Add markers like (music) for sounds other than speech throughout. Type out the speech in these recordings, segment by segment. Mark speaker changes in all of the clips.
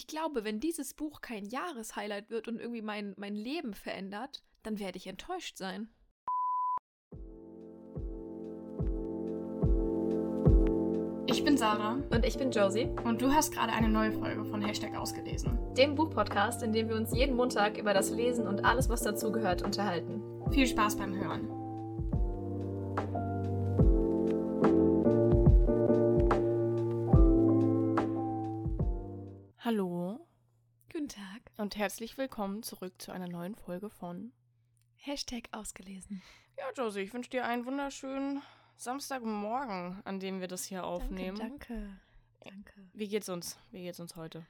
Speaker 1: ich glaube, wenn dieses Buch kein Jahreshighlight wird und irgendwie mein, mein Leben verändert, dann werde ich enttäuscht sein.
Speaker 2: Ich bin Sarah
Speaker 1: Und ich bin Josie,
Speaker 2: und du hast gerade eine neue Folge von Hashtag ausgelesen.
Speaker 1: dem Buchpodcast, in dem wir uns jeden Montag über das Lesen und alles, was dazugehört, unterhalten.
Speaker 2: Viel Spaß beim Hören.
Speaker 1: Tag.
Speaker 3: und herzlich willkommen zurück zu einer neuen Folge von
Speaker 1: Hashtag ausgelesen.
Speaker 3: Ja, Josie, ich wünsche dir einen wunderschönen Samstagmorgen, an dem wir das hier aufnehmen.
Speaker 1: Danke, danke.
Speaker 3: Wie geht's uns? Wie geht's uns heute?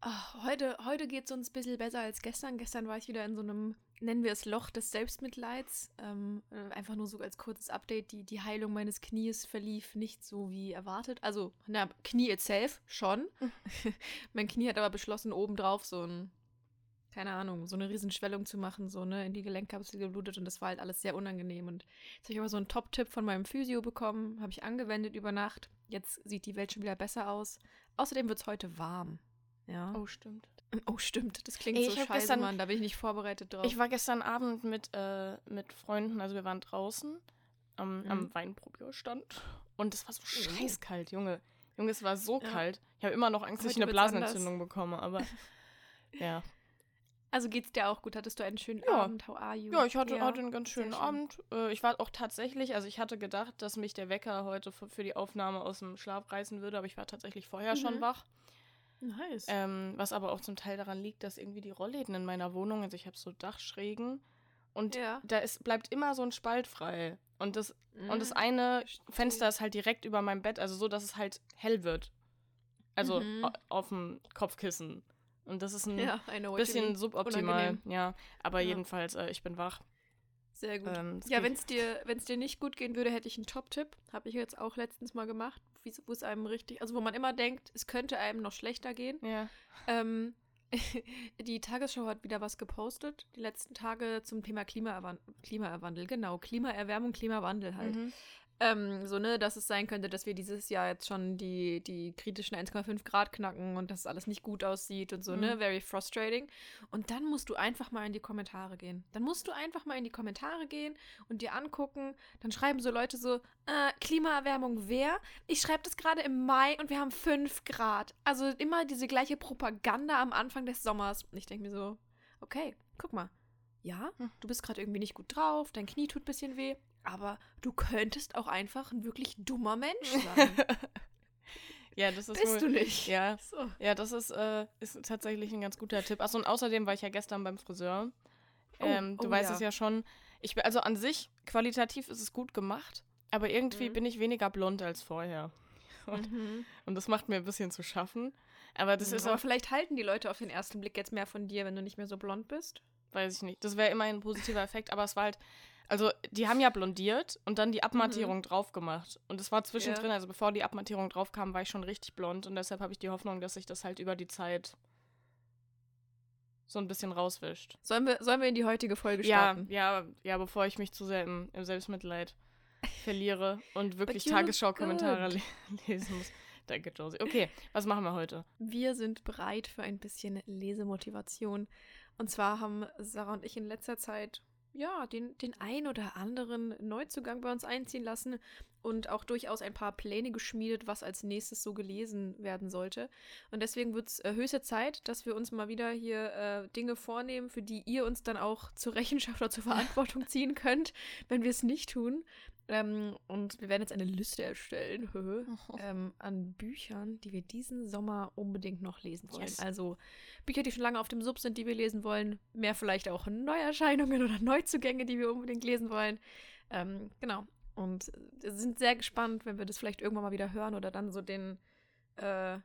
Speaker 1: Ach, heute heute geht es uns ein bisschen besser als gestern. Gestern war ich wieder in so einem, nennen wir es Loch des Selbstmitleids. Ähm, äh, einfach nur so als kurzes Update. Die, die Heilung meines Knies verlief nicht so wie erwartet. Also, na, Knie itself schon. (laughs) mein Knie hat aber beschlossen, obendrauf so ein, keine Ahnung, so eine Riesenschwellung zu machen, so, ne, in die Gelenkkapsel geblutet und das war halt alles sehr unangenehm. Und jetzt habe ich aber so einen Top-Tipp von meinem Physio bekommen, habe ich angewendet über Nacht. Jetzt sieht die Welt schon wieder besser aus. Außerdem wird es heute warm. Ja.
Speaker 3: Oh, stimmt. (laughs)
Speaker 1: Oh, stimmt. Das klingt
Speaker 3: Ey,
Speaker 1: so scheiße,
Speaker 3: gestern-
Speaker 1: Mann. Da bin ich nicht vorbereitet drauf.
Speaker 3: Ich war gestern Abend mit, äh, mit Freunden, also wir waren draußen am,
Speaker 1: Mhm.
Speaker 3: am Weinprobierstand und es war so
Speaker 1: Oh.
Speaker 3: scheißkalt, Junge. Junge, es war so
Speaker 1: Ja.
Speaker 3: kalt. Ich habe immer noch Angst, dass ich eine Blasenentzündung bekomme, aber (laughs) ja.
Speaker 1: also geht's dir auch gut? Hattest du einen schönen
Speaker 3: Ja.
Speaker 1: Abend? How are you?
Speaker 3: Ja, ich hatte
Speaker 1: Ja,
Speaker 3: heute einen ganz schönen
Speaker 1: schön.
Speaker 3: Abend. Äh, ich war auch tatsächlich, also ich hatte gedacht, dass mich der Wecker heute für, für die Aufnahme aus dem Schlaf reißen würde, aber ich war tatsächlich vorher schon
Speaker 1: Mhm.
Speaker 3: wach.
Speaker 1: Nice.
Speaker 3: Ähm, was aber auch zum Teil daran liegt, dass irgendwie die Rollläden in meiner Wohnung, also ich habe so Dachschrägen und
Speaker 1: ja.
Speaker 3: da ist, bleibt immer so ein Spalt frei. Und das, und das
Speaker 1: Mhm.
Speaker 3: eine
Speaker 1: Verstehe.
Speaker 3: Fenster ist halt direkt über meinem Bett, also so, dass es halt hell wird. Also
Speaker 1: Mhm.
Speaker 3: au- auf dem Kopfkissen. Und das ist ein
Speaker 1: Ja,
Speaker 3: bisschen suboptimal.
Speaker 1: Unangenehm.
Speaker 3: Ja, aber
Speaker 1: Ja.
Speaker 3: jedenfalls, äh, ich bin wach.
Speaker 1: Sehr gut.
Speaker 3: Ähm,
Speaker 1: ja, wenn es dir, wenn's dir nicht gut gehen würde, hätte ich einen Top-Tipp. Habe ich jetzt auch letztens mal gemacht, wo es einem richtig, also wo man immer denkt, es könnte einem noch schlechter gehen.
Speaker 3: Ja.
Speaker 1: Ähm, (laughs) die Tagesschau hat wieder was gepostet, die letzten Tage zum Thema Klimaerwan Klimawandel. Genau, Klimaerwärmung, Klimawandel halt.
Speaker 3: Mhm.
Speaker 1: Ähm, so, ne, dass es sein könnte, dass wir dieses Jahr jetzt schon die, die kritischen 1,5 Grad knacken und dass alles nicht gut aussieht und so, ne?
Speaker 3: Mhm.
Speaker 1: Very frustrating. Und dann musst du einfach mal in die Kommentare gehen. Dann musst du einfach mal in die Kommentare gehen und dir angucken. Dann schreiben so Leute so, äh, Klimaerwärmung wer? Ich schreibe das gerade im Mai und wir haben 5 Grad. Also immer diese gleiche Propaganda am Anfang des Sommers. Und ich denke mir so, okay, guck mal. Ja,
Speaker 3: Hm.
Speaker 1: du bist gerade irgendwie nicht gut drauf, dein Knie tut ein bisschen weh, aber du könntest auch einfach ein wirklich dummer Mensch sein. (laughs)
Speaker 3: Ja, das ist
Speaker 1: Bist
Speaker 3: wohl,
Speaker 1: du nicht?
Speaker 3: Ja,
Speaker 1: So.
Speaker 3: ja, das ist, äh, ist tatsächlich ein ganz guter Tipp. Achso, und außerdem war ich ja gestern beim Friseur.
Speaker 1: Oh,
Speaker 3: Ähm, du
Speaker 1: oh
Speaker 3: weißt
Speaker 1: ja.
Speaker 3: es ja schon. Ich also an sich, qualitativ ist es gut gemacht, aber irgendwie
Speaker 1: Mhm.
Speaker 3: bin ich weniger blond als vorher. (laughs) Und,
Speaker 1: Mhm.
Speaker 3: und das macht mir ein bisschen zu schaffen. Aber das ist
Speaker 1: aber
Speaker 3: auch,
Speaker 1: vielleicht halten die Leute auf den ersten Blick jetzt mehr von dir, wenn du nicht mehr so blond bist.
Speaker 3: weiß ich nicht. Das wäre immerhin ein positiver Effekt, aber es war halt. Also, die haben ja blondiert und dann die Abmattierung drauf gemacht. Und es war zwischendrin,
Speaker 1: Ja.
Speaker 3: also bevor die Abmattierung drauf kam, war ich schon richtig blond. Und deshalb habe ich die Hoffnung, dass sich das halt über die Zeit so ein bisschen rauswischt.
Speaker 1: Sollen wir, sollen wir in die heutige Folge
Speaker 3: Ja,
Speaker 1: starten?
Speaker 3: ja, ja, bevor ich mich zu sehr im, im Selbstmitleid verliere und (laughs) wirklich Tagesschau-Kommentare le (laughs) lesen muss. Danke, Josie. Okay, was machen wir heute?
Speaker 1: Wir sind bereit für ein bisschen Lesemotivation. Und zwar haben Sarah und ich in letzter Zeit ja, den, den ein oder anderen Neuzugang bei uns einziehen lassen und auch durchaus ein paar Pläne geschmiedet, was als nächstes so gelesen werden sollte. Und deswegen wird es äh, höchste Zeit, dass wir uns mal wieder hier äh, Dinge vornehmen, für die ihr uns dann auch zur (laughs) Rechenschaft oder zur Verantwortung ziehen könnt, wenn wir es nicht tun. Ähm, und wir werden jetzt eine Liste erstellen ähm, an Büchern, die wir diesen Sommer unbedingt noch lesen wollen.
Speaker 3: Yes.
Speaker 1: Also Bücher, die schon lange auf dem Sub sind, die wir lesen wollen. Mehr vielleicht auch Neuerscheinungen (laughs) oder Neuzugänge, die wir unbedingt lesen wollen. Ähm, genau. Und äh, sind sehr gespannt, wenn wir das vielleicht irgendwann mal wieder hören oder dann so den äh,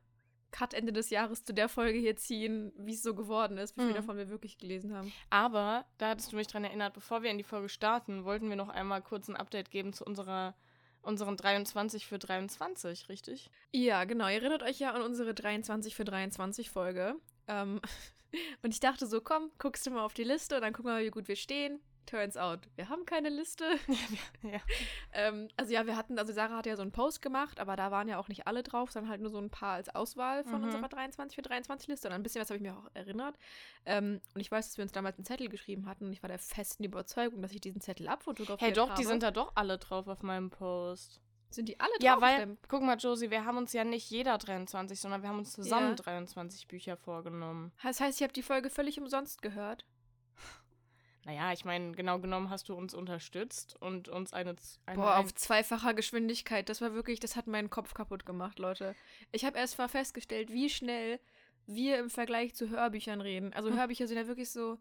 Speaker 1: Cut Ende des Jahres zu der Folge hier ziehen, wie es so geworden ist, wie viel
Speaker 3: Mhm.
Speaker 1: davon wir wirklich gelesen haben.
Speaker 3: Aber, da hattest du mich dran erinnert, bevor wir in die Folge starten, wollten wir noch einmal kurz ein Update geben zu unserer, unseren 23 für 23, richtig?
Speaker 1: Ja, genau. Ihr erinnert euch ja an unsere 23 für 23 Folge. Ähm, (laughs) und ich dachte so, komm, guckst du mal auf die Liste und dann gucken wir mal, wie gut wir stehen. Turns out, wir haben keine Liste. (laughs)
Speaker 3: ja. (laughs)
Speaker 1: ähm, also ja, wir hatten, also Sarah hatte ja so einen Post gemacht, aber da waren ja auch nicht alle drauf, sondern halt nur so ein paar als Auswahl von
Speaker 3: Mhm.
Speaker 1: unserer 23 für 23 Liste. Und ein bisschen was habe ich mir auch erinnert. Ähm, und ich weiß, dass wir uns damals einen Zettel geschrieben hatten und ich war der festen Überzeugung, dass ich diesen Zettel abfotografiert
Speaker 3: Hey, doch,
Speaker 1: habe.
Speaker 3: die sind da doch alle drauf auf meinem Post.
Speaker 1: Sind die alle drauf?
Speaker 3: Ja, weil,
Speaker 1: Stimmt.
Speaker 3: guck mal, Josie, wir haben uns ja nicht jeder 23, sondern wir haben uns zusammen
Speaker 1: Ja.
Speaker 3: 23 Bücher vorgenommen.
Speaker 1: Das heißt, ich habe die Folge völlig umsonst gehört.
Speaker 3: Naja, ich meine, genau genommen hast du uns unterstützt und uns eine. eine
Speaker 1: Boah, auf zweifacher Geschwindigkeit. Das war wirklich, das hat meinen Kopf kaputt gemacht, Leute. Ich habe erst mal festgestellt, wie schnell wir im Vergleich zu Hörbüchern reden. Also
Speaker 3: Hm.
Speaker 1: Hörbücher sind ja wirklich so,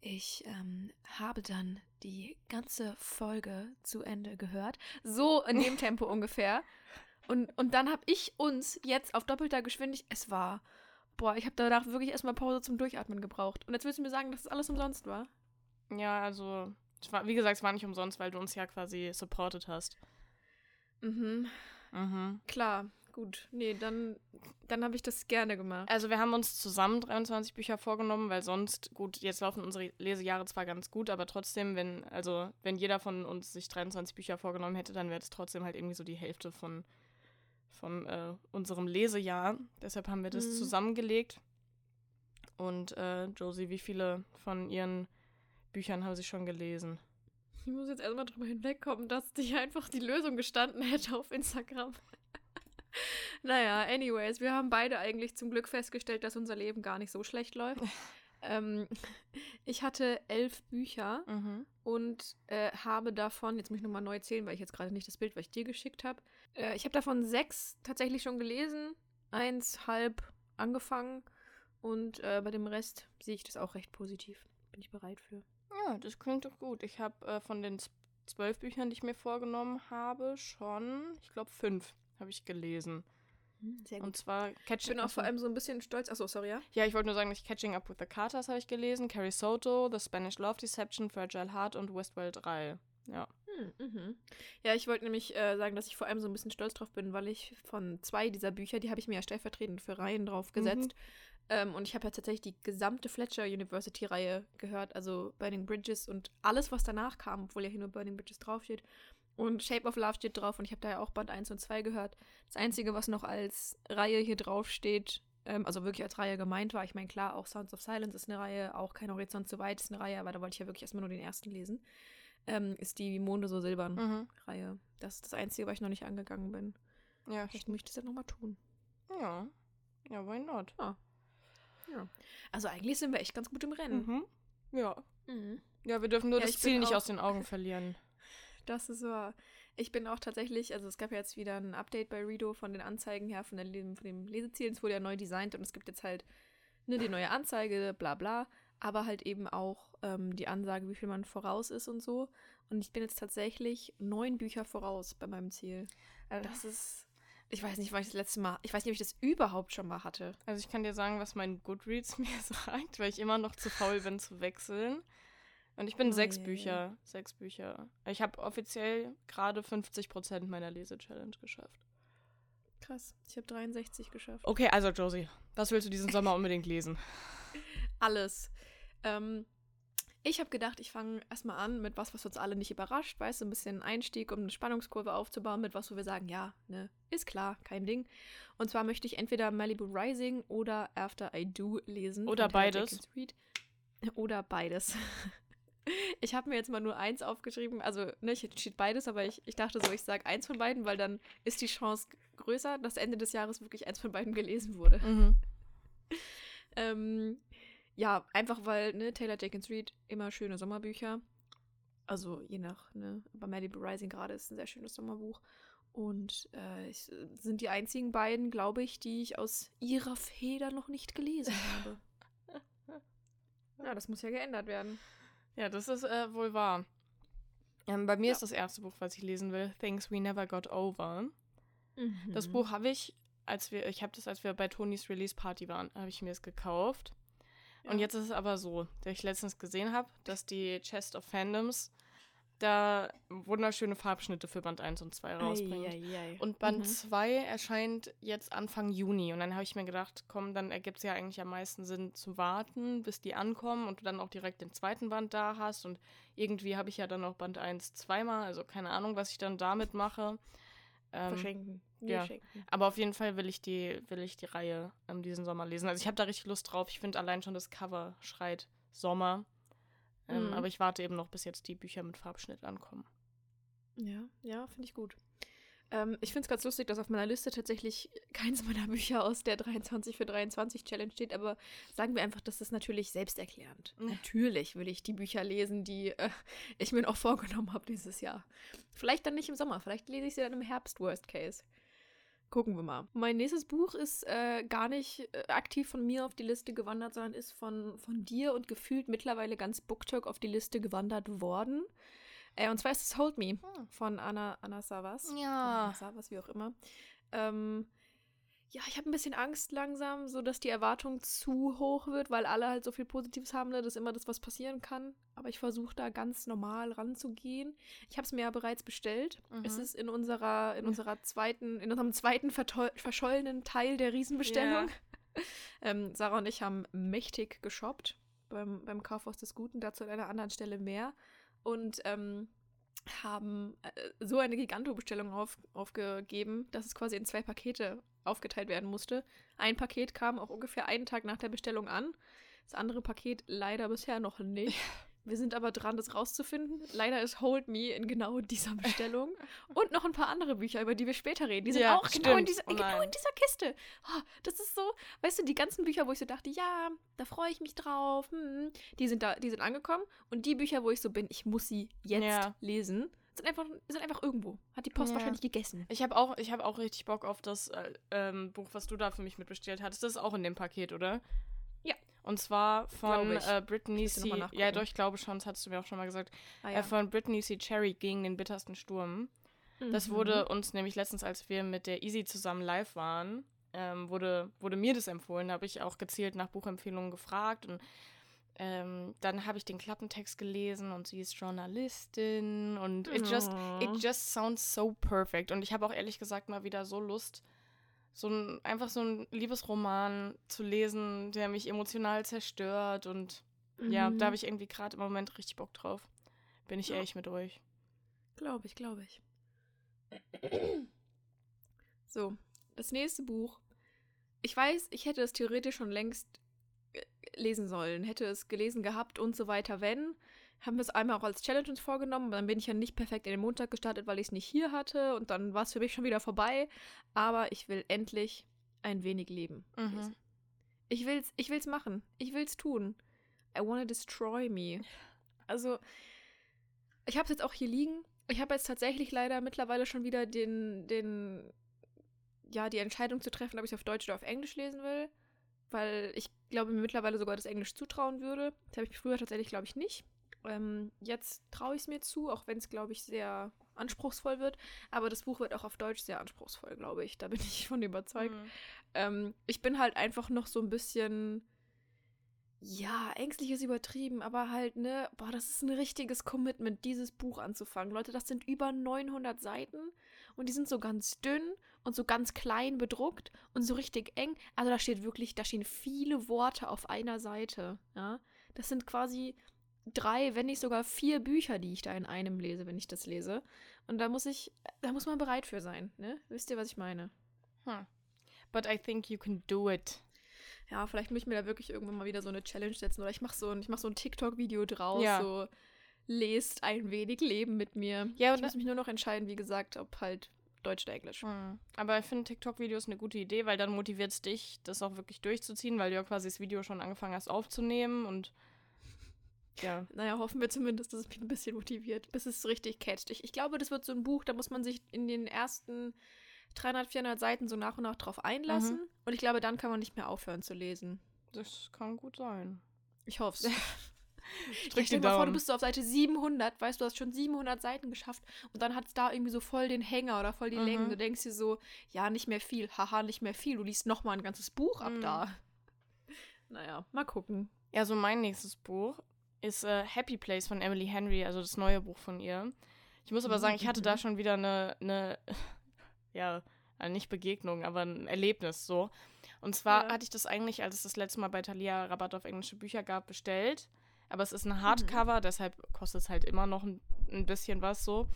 Speaker 1: ich ähm, habe dann die ganze Folge zu Ende gehört. So in dem (laughs) Tempo ungefähr. Und, und dann habe ich uns jetzt auf doppelter Geschwindigkeit, es war, boah, ich habe danach wirklich erstmal Pause zum Durchatmen gebraucht. Und jetzt willst du mir sagen, dass das alles umsonst war?
Speaker 3: Ja, also, war, wie gesagt, es war nicht umsonst, weil du uns ja quasi supported hast.
Speaker 1: Mhm,
Speaker 3: Mhm.
Speaker 1: klar. Gut, nee, dann, dann habe ich das gerne gemacht.
Speaker 3: Also wir haben uns zusammen 23 Bücher vorgenommen, weil sonst, gut, jetzt laufen unsere Lesejahre zwar ganz gut, aber trotzdem, wenn, also wenn jeder von uns sich 23 Bücher vorgenommen hätte, dann wäre es trotzdem halt irgendwie so die Hälfte von, von äh, unserem Lesejahr. Deshalb haben wir das
Speaker 1: Mhm.
Speaker 3: zusammengelegt. Und äh, Josie, wie viele von ihren Büchern haben sie schon gelesen?
Speaker 1: Ich muss jetzt erstmal drüber hinwegkommen, dass dich einfach die Lösung gestanden hätte auf Instagram. (laughs) naja, anyways, wir haben beide eigentlich zum Glück festgestellt, dass unser Leben gar nicht so schlecht läuft. (laughs) ähm, ich hatte elf Bücher
Speaker 3: Mhm.
Speaker 1: und äh, habe davon, jetzt muss ich nochmal neu zählen, weil ich jetzt gerade nicht das Bild, was ich dir geschickt habe. Äh, ich habe davon sechs tatsächlich schon gelesen, eins halb angefangen und äh, bei dem Rest sehe ich das auch recht positiv. Bin ich bereit für.
Speaker 3: Ja, das klingt doch gut. Ich habe äh, von den zwölf Büchern, die ich mir vorgenommen habe, schon, ich glaube, fünf habe ich gelesen.
Speaker 1: Sehr
Speaker 3: Und zwar
Speaker 1: Ich
Speaker 3: Catching
Speaker 1: bin auch vor allem so ein bisschen stolz. Achso, sorry, ja?
Speaker 3: Ja, ich wollte nur sagen, dass ich Catching Up with the Carters habe ich gelesen, Carrie Soto, The Spanish Love Deception, Fragile Heart und Westworld 3. Ja.
Speaker 1: Hm, mhm. Ja, ich wollte nämlich äh, sagen, dass ich vor allem so ein bisschen stolz drauf bin, weil ich von zwei dieser Bücher, die habe ich mir ja stellvertretend für Reihen drauf gesetzt. Ähm, und ich habe ja tatsächlich die gesamte Fletcher University-Reihe gehört, also Burning Bridges und alles, was danach kam, obwohl ja hier nur Burning Bridges draufsteht. Und Shape of Love steht drauf und ich habe da ja auch Band 1 und 2 gehört. Das Einzige, was noch als Reihe hier drauf steht, ähm, also wirklich als Reihe gemeint war, ich meine, klar, auch Sounds of Silence ist eine Reihe, auch Kein Horizont zu weit ist eine Reihe, aber da wollte ich ja wirklich erstmal nur den ersten lesen, ähm, ist die Monde so silbern
Speaker 3: Mhm.
Speaker 1: Reihe. Das ist das Einzige, was ich noch nicht angegangen bin.
Speaker 3: Ja,
Speaker 1: Vielleicht möchte ich das ja nochmal tun.
Speaker 3: ja. Ja, why not?
Speaker 1: Also eigentlich sind wir echt ganz gut im Rennen.
Speaker 3: Mhm. Ja.
Speaker 1: Mhm.
Speaker 3: Ja, wir dürfen nur
Speaker 1: Ja,
Speaker 3: das Ziel nicht aus den Augen verlieren. (laughs)
Speaker 1: Das ist wahr. Ich bin auch tatsächlich, also es gab ja jetzt wieder ein Update bei Redo von den Anzeigen her, von, der, von dem Leseziel. Es wurde ja neu designt und es gibt jetzt halt ne, die neue Anzeige, bla bla, aber halt eben auch ähm, die Ansage, wie viel man voraus ist und so. Und ich bin jetzt tatsächlich neun Bücher voraus bei meinem Ziel. Das ist, ich weiß nicht, wann ich das letzte Mal, ich weiß nicht, ob ich das überhaupt schon mal hatte.
Speaker 3: Also ich kann dir sagen, was mein Goodreads (laughs) mir sagt, weil ich immer noch zu faul bin zu wechseln. Und ich bin
Speaker 1: Oh
Speaker 3: sechs
Speaker 1: je.
Speaker 3: Bücher. Sechs Bücher. Ich habe offiziell gerade 50% meiner Lese-Challenge geschafft.
Speaker 1: Krass, ich habe 63 geschafft.
Speaker 3: Okay, also Josie, was willst du diesen Sommer (laughs) unbedingt lesen?
Speaker 1: alles. Ähm, ich habe gedacht, ich fange erstmal an mit was, was uns alle nicht überrascht, weißt du, ein bisschen Einstieg, um eine Spannungskurve aufzubauen, mit was, wo wir sagen, ja, ne, ist klar, kein Ding. Und zwar möchte ich entweder Malibu Rising oder After I Do lesen.
Speaker 3: Oder beides.
Speaker 1: Oder beides. (laughs) Ich habe mir jetzt mal nur eins aufgeschrieben, also ne, hier steht beides, aber ich, ich dachte so, ich sage eins von beiden, weil dann ist die Chance größer, dass Ende des Jahres wirklich eins von beiden gelesen wurde.
Speaker 3: Mhm. (laughs)
Speaker 1: Ähm, ja, einfach weil, ne, Taylor Jenkins Reid immer schöne Sommerbücher. Also je nach, ne, bei Malibu Rising gerade ist ein sehr schönes Sommerbuch. Und äh, ich, sind die einzigen beiden, glaube ich, die ich aus ihrer Feder noch nicht gelesen habe. (laughs) ja, das muss ja geändert werden.
Speaker 3: Ja, das ist äh, wohl wahr. Ähm, bei mir
Speaker 1: Ja.
Speaker 3: ist das erste Buch, was ich lesen will, Things We Never Got Over. Das
Speaker 1: Mhm.
Speaker 3: Buch habe ich, als wir, ich habe das, als wir bei Tonys Release Party waren, habe ich mir es gekauft. Und
Speaker 1: Ja.
Speaker 3: jetzt ist es aber so, dass ich letztens gesehen habe, dass die Chest of Fandoms da wunderschöne Farbschnitte für Band 1 und 2 rausbringt.
Speaker 1: Eieiei.
Speaker 3: Und Band
Speaker 1: Mhm.
Speaker 3: 2 erscheint jetzt Anfang Juni. Und dann habe ich mir gedacht, komm, dann ergibt es ja eigentlich am meisten Sinn zu warten, bis die ankommen und du dann auch direkt den zweiten Band da hast. Und irgendwie habe ich ja dann noch Band 1 zweimal, also keine Ahnung, was ich dann damit mache. Ähm,
Speaker 1: Verschenken.
Speaker 3: ja.
Speaker 1: schenken.
Speaker 3: aber auf jeden Fall will ich die, will ich die Reihe ähm, diesen Sommer lesen. Also ich habe da richtig Lust drauf. Ich finde allein schon das Cover schreit Sommer. Ähm,
Speaker 1: Mhm.
Speaker 3: Aber ich warte eben noch, bis jetzt die Bücher mit Farbschnitt ankommen.
Speaker 1: Ja, ja, finde ich gut. Ähm, ich finde es ganz lustig, dass auf meiner Liste tatsächlich keins meiner Bücher aus der 23 für 23 Challenge steht, aber sagen wir einfach, das ist natürlich selbsterklärend.
Speaker 3: Ja.
Speaker 1: Natürlich will ich die Bücher lesen, die äh, ich mir noch (laughs) vorgenommen habe dieses Jahr. Vielleicht dann nicht im Sommer, vielleicht lese ich sie dann im Herbst, worst case. Gucken wir mal. Mein nächstes Buch ist äh, gar nicht äh, aktiv von mir auf die Liste gewandert, sondern ist von, von dir und gefühlt mittlerweile ganz BookTok auf die Liste gewandert worden. Äh, und zwar ist es Hold Me
Speaker 3: Hm.
Speaker 1: von Anna, Anna Savas.
Speaker 3: Ja.
Speaker 1: Anna Savas, wie auch immer. Ähm, ja, ich habe ein bisschen Angst langsam, so dass die Erwartung zu hoch wird, weil alle halt so viel Positives haben, ne? dass immer das was passieren kann. Aber ich versuche da ganz normal ranzugehen. Ich habe es mir ja bereits bestellt.
Speaker 3: Mhm.
Speaker 1: Es ist in unserer, in unserer zweiten, in unserem zweiten verschollenen Teil der Riesenbestellung. (laughs) ähm, Sarah und ich haben mächtig geshoppt beim, beim Kaufhaus des Guten, dazu an einer anderen Stelle mehr. Und ähm, haben äh, so eine Giganto-Bestellung auf, aufgegeben, dass es quasi in zwei Pakete aufgeteilt werden musste. Ein Paket kam auch ungefähr einen Tag nach der Bestellung an. Das andere Paket leider bisher noch nicht. Wir sind aber dran, das rauszufinden. Leider ist Hold Me in genau dieser Bestellung. Und noch ein paar andere Bücher, über die wir später reden. Die sind
Speaker 3: Ja,
Speaker 1: auch genau in, dieser,
Speaker 3: Oh
Speaker 1: genau in dieser Kiste. Oh, das ist so, weißt du, die ganzen Bücher, wo ich so dachte, ja, da freue ich mich drauf, hm, die sind da, die sind angekommen. Und die Bücher, wo ich so bin, ich muss sie jetzt
Speaker 3: Ja.
Speaker 1: lesen, sind einfach, sind einfach irgendwo. Hat die Post
Speaker 3: Ja.
Speaker 1: wahrscheinlich gegessen.
Speaker 3: Ich habe auch, ich hab auch richtig Bock auf das äh, ähm, Buch, was du da für mich mitbestellt hattest. Das ist auch in dem Paket, oder?
Speaker 1: Ja.
Speaker 3: Und zwar von äh, Brittany C. Ja, doch, ich glaube schon, das hattest du mir auch schon mal gesagt.
Speaker 1: Ah,
Speaker 3: Äh, von Brittany C. Cherry gegen den bittersten Sturm. Das
Speaker 1: Mhm.
Speaker 3: wurde uns nämlich letztens, als wir mit der Easy zusammen live waren, ähm, wurde, wurde mir das empfohlen. Da habe ich auch gezielt nach Buchempfehlungen gefragt und ähm, dann habe ich den Klappentext gelesen und sie ist Journalistin und it just, it just sounds so perfect. Und ich habe auch ehrlich gesagt mal wieder so Lust, so ein, einfach so ein Liebesroman zu lesen, der mich emotional zerstört. Und ja,
Speaker 1: Mhm.
Speaker 3: da habe ich irgendwie gerade im Moment richtig Bock drauf. Bin ich
Speaker 1: Ja.
Speaker 3: ehrlich mit euch.
Speaker 1: Glaube ich, glaube ich. So, das nächste Buch. Ich weiß, ich hätte es theoretisch schon längst lesen sollen, hätte es gelesen gehabt und so weiter, wenn. Haben wir es einmal auch als Challenge uns vorgenommen, dann bin ich ja nicht perfekt in den Montag gestartet, weil ich es nicht hier hatte und dann war es für mich schon wieder vorbei. Aber ich will endlich ein wenig leben.
Speaker 3: Mhm.
Speaker 1: Ich will's, ich will's machen. Ich will's tun. I wanna destroy me. Also, ich habe es jetzt auch hier liegen. Ich habe jetzt tatsächlich leider mittlerweile schon wieder den, den, ja, die Entscheidung zu treffen, ob ich es auf Deutsch oder auf Englisch lesen will. Weil ich glaube, mir mittlerweile sogar das Englisch zutrauen würde. Das habe ich früher tatsächlich, glaube ich, nicht. Ähm, jetzt traue ich es mir zu, auch wenn es, glaube ich, sehr anspruchsvoll wird. Aber das Buch wird auch auf Deutsch sehr anspruchsvoll, glaube ich. Da bin (laughs) ich von überzeugt.
Speaker 3: Mhm.
Speaker 1: Ähm, ich bin halt einfach noch so ein bisschen, ja, ängstlich ist übertrieben, aber halt, ne, boah, das ist ein richtiges Commitment, dieses Buch anzufangen. Leute, das sind über 900 Seiten und die sind so ganz dünn und so ganz klein bedruckt und so richtig eng. Also da steht wirklich, da stehen viele Worte auf einer Seite, ja. Das sind quasi drei, wenn nicht sogar vier Bücher, die ich da in einem lese, wenn ich das lese. Und da muss ich, da muss man bereit für sein, ne? Wisst ihr, was ich meine?
Speaker 3: Hm. But I think you can do it.
Speaker 1: Ja, vielleicht muss ich mir da wirklich irgendwann mal wieder so eine Challenge setzen oder ich mache so ein, ich mach so ein TikTok-Video draus,
Speaker 3: Ja.
Speaker 1: so lest ein wenig Leben mit mir.
Speaker 3: Ja,
Speaker 1: ich
Speaker 3: und-
Speaker 1: muss mich nur noch entscheiden, wie gesagt, ob halt Deutsch oder Englisch.
Speaker 3: Mhm. Aber ich finde TikTok-Videos eine gute Idee, weil dann motiviert es dich, das auch wirklich durchzuziehen, weil du ja quasi das Video schon angefangen hast aufzunehmen und (laughs) ja.
Speaker 1: Naja, hoffen wir zumindest, dass es mich ein bisschen motiviert, bis es richtig catcht. Ich, ich glaube, das wird so ein Buch, da muss man sich in den ersten 300, 400 Seiten so nach und nach drauf einlassen.
Speaker 3: Mhm.
Speaker 1: Und ich glaube, dann kann man nicht mehr aufhören zu lesen.
Speaker 3: Das kann gut sein.
Speaker 1: Ich hoffe es. (laughs) (laughs)
Speaker 3: drück
Speaker 1: Ja, stell dir mal vor, du bist so auf Seite 700, weißt du, hast schon 700 Seiten geschafft und dann hat es da irgendwie so voll den Hänger oder voll die
Speaker 3: Mhm.
Speaker 1: Längen. Du denkst dir so, ja, nicht mehr viel, haha, nicht mehr viel. Du liest noch mal ein ganzes Buch ab
Speaker 3: Mhm.
Speaker 1: da. (laughs) Naja, mal gucken.
Speaker 3: Ja, so mein nächstes Buch ist äh, Happy Place von Emily Henry, also das neue Buch von ihr. Ich muss aber sagen, ich hatte da schon wieder eine, eine (laughs) ja, äh, nicht Begegnung, aber ein Erlebnis so. Und zwar
Speaker 1: Ja.
Speaker 3: hatte ich das eigentlich, als es das letzte Mal bei Thalia Rabatt auf englische Bücher gab, bestellt. Aber es ist ein Hardcover, deshalb kostet es halt immer noch ein, ein bisschen was so.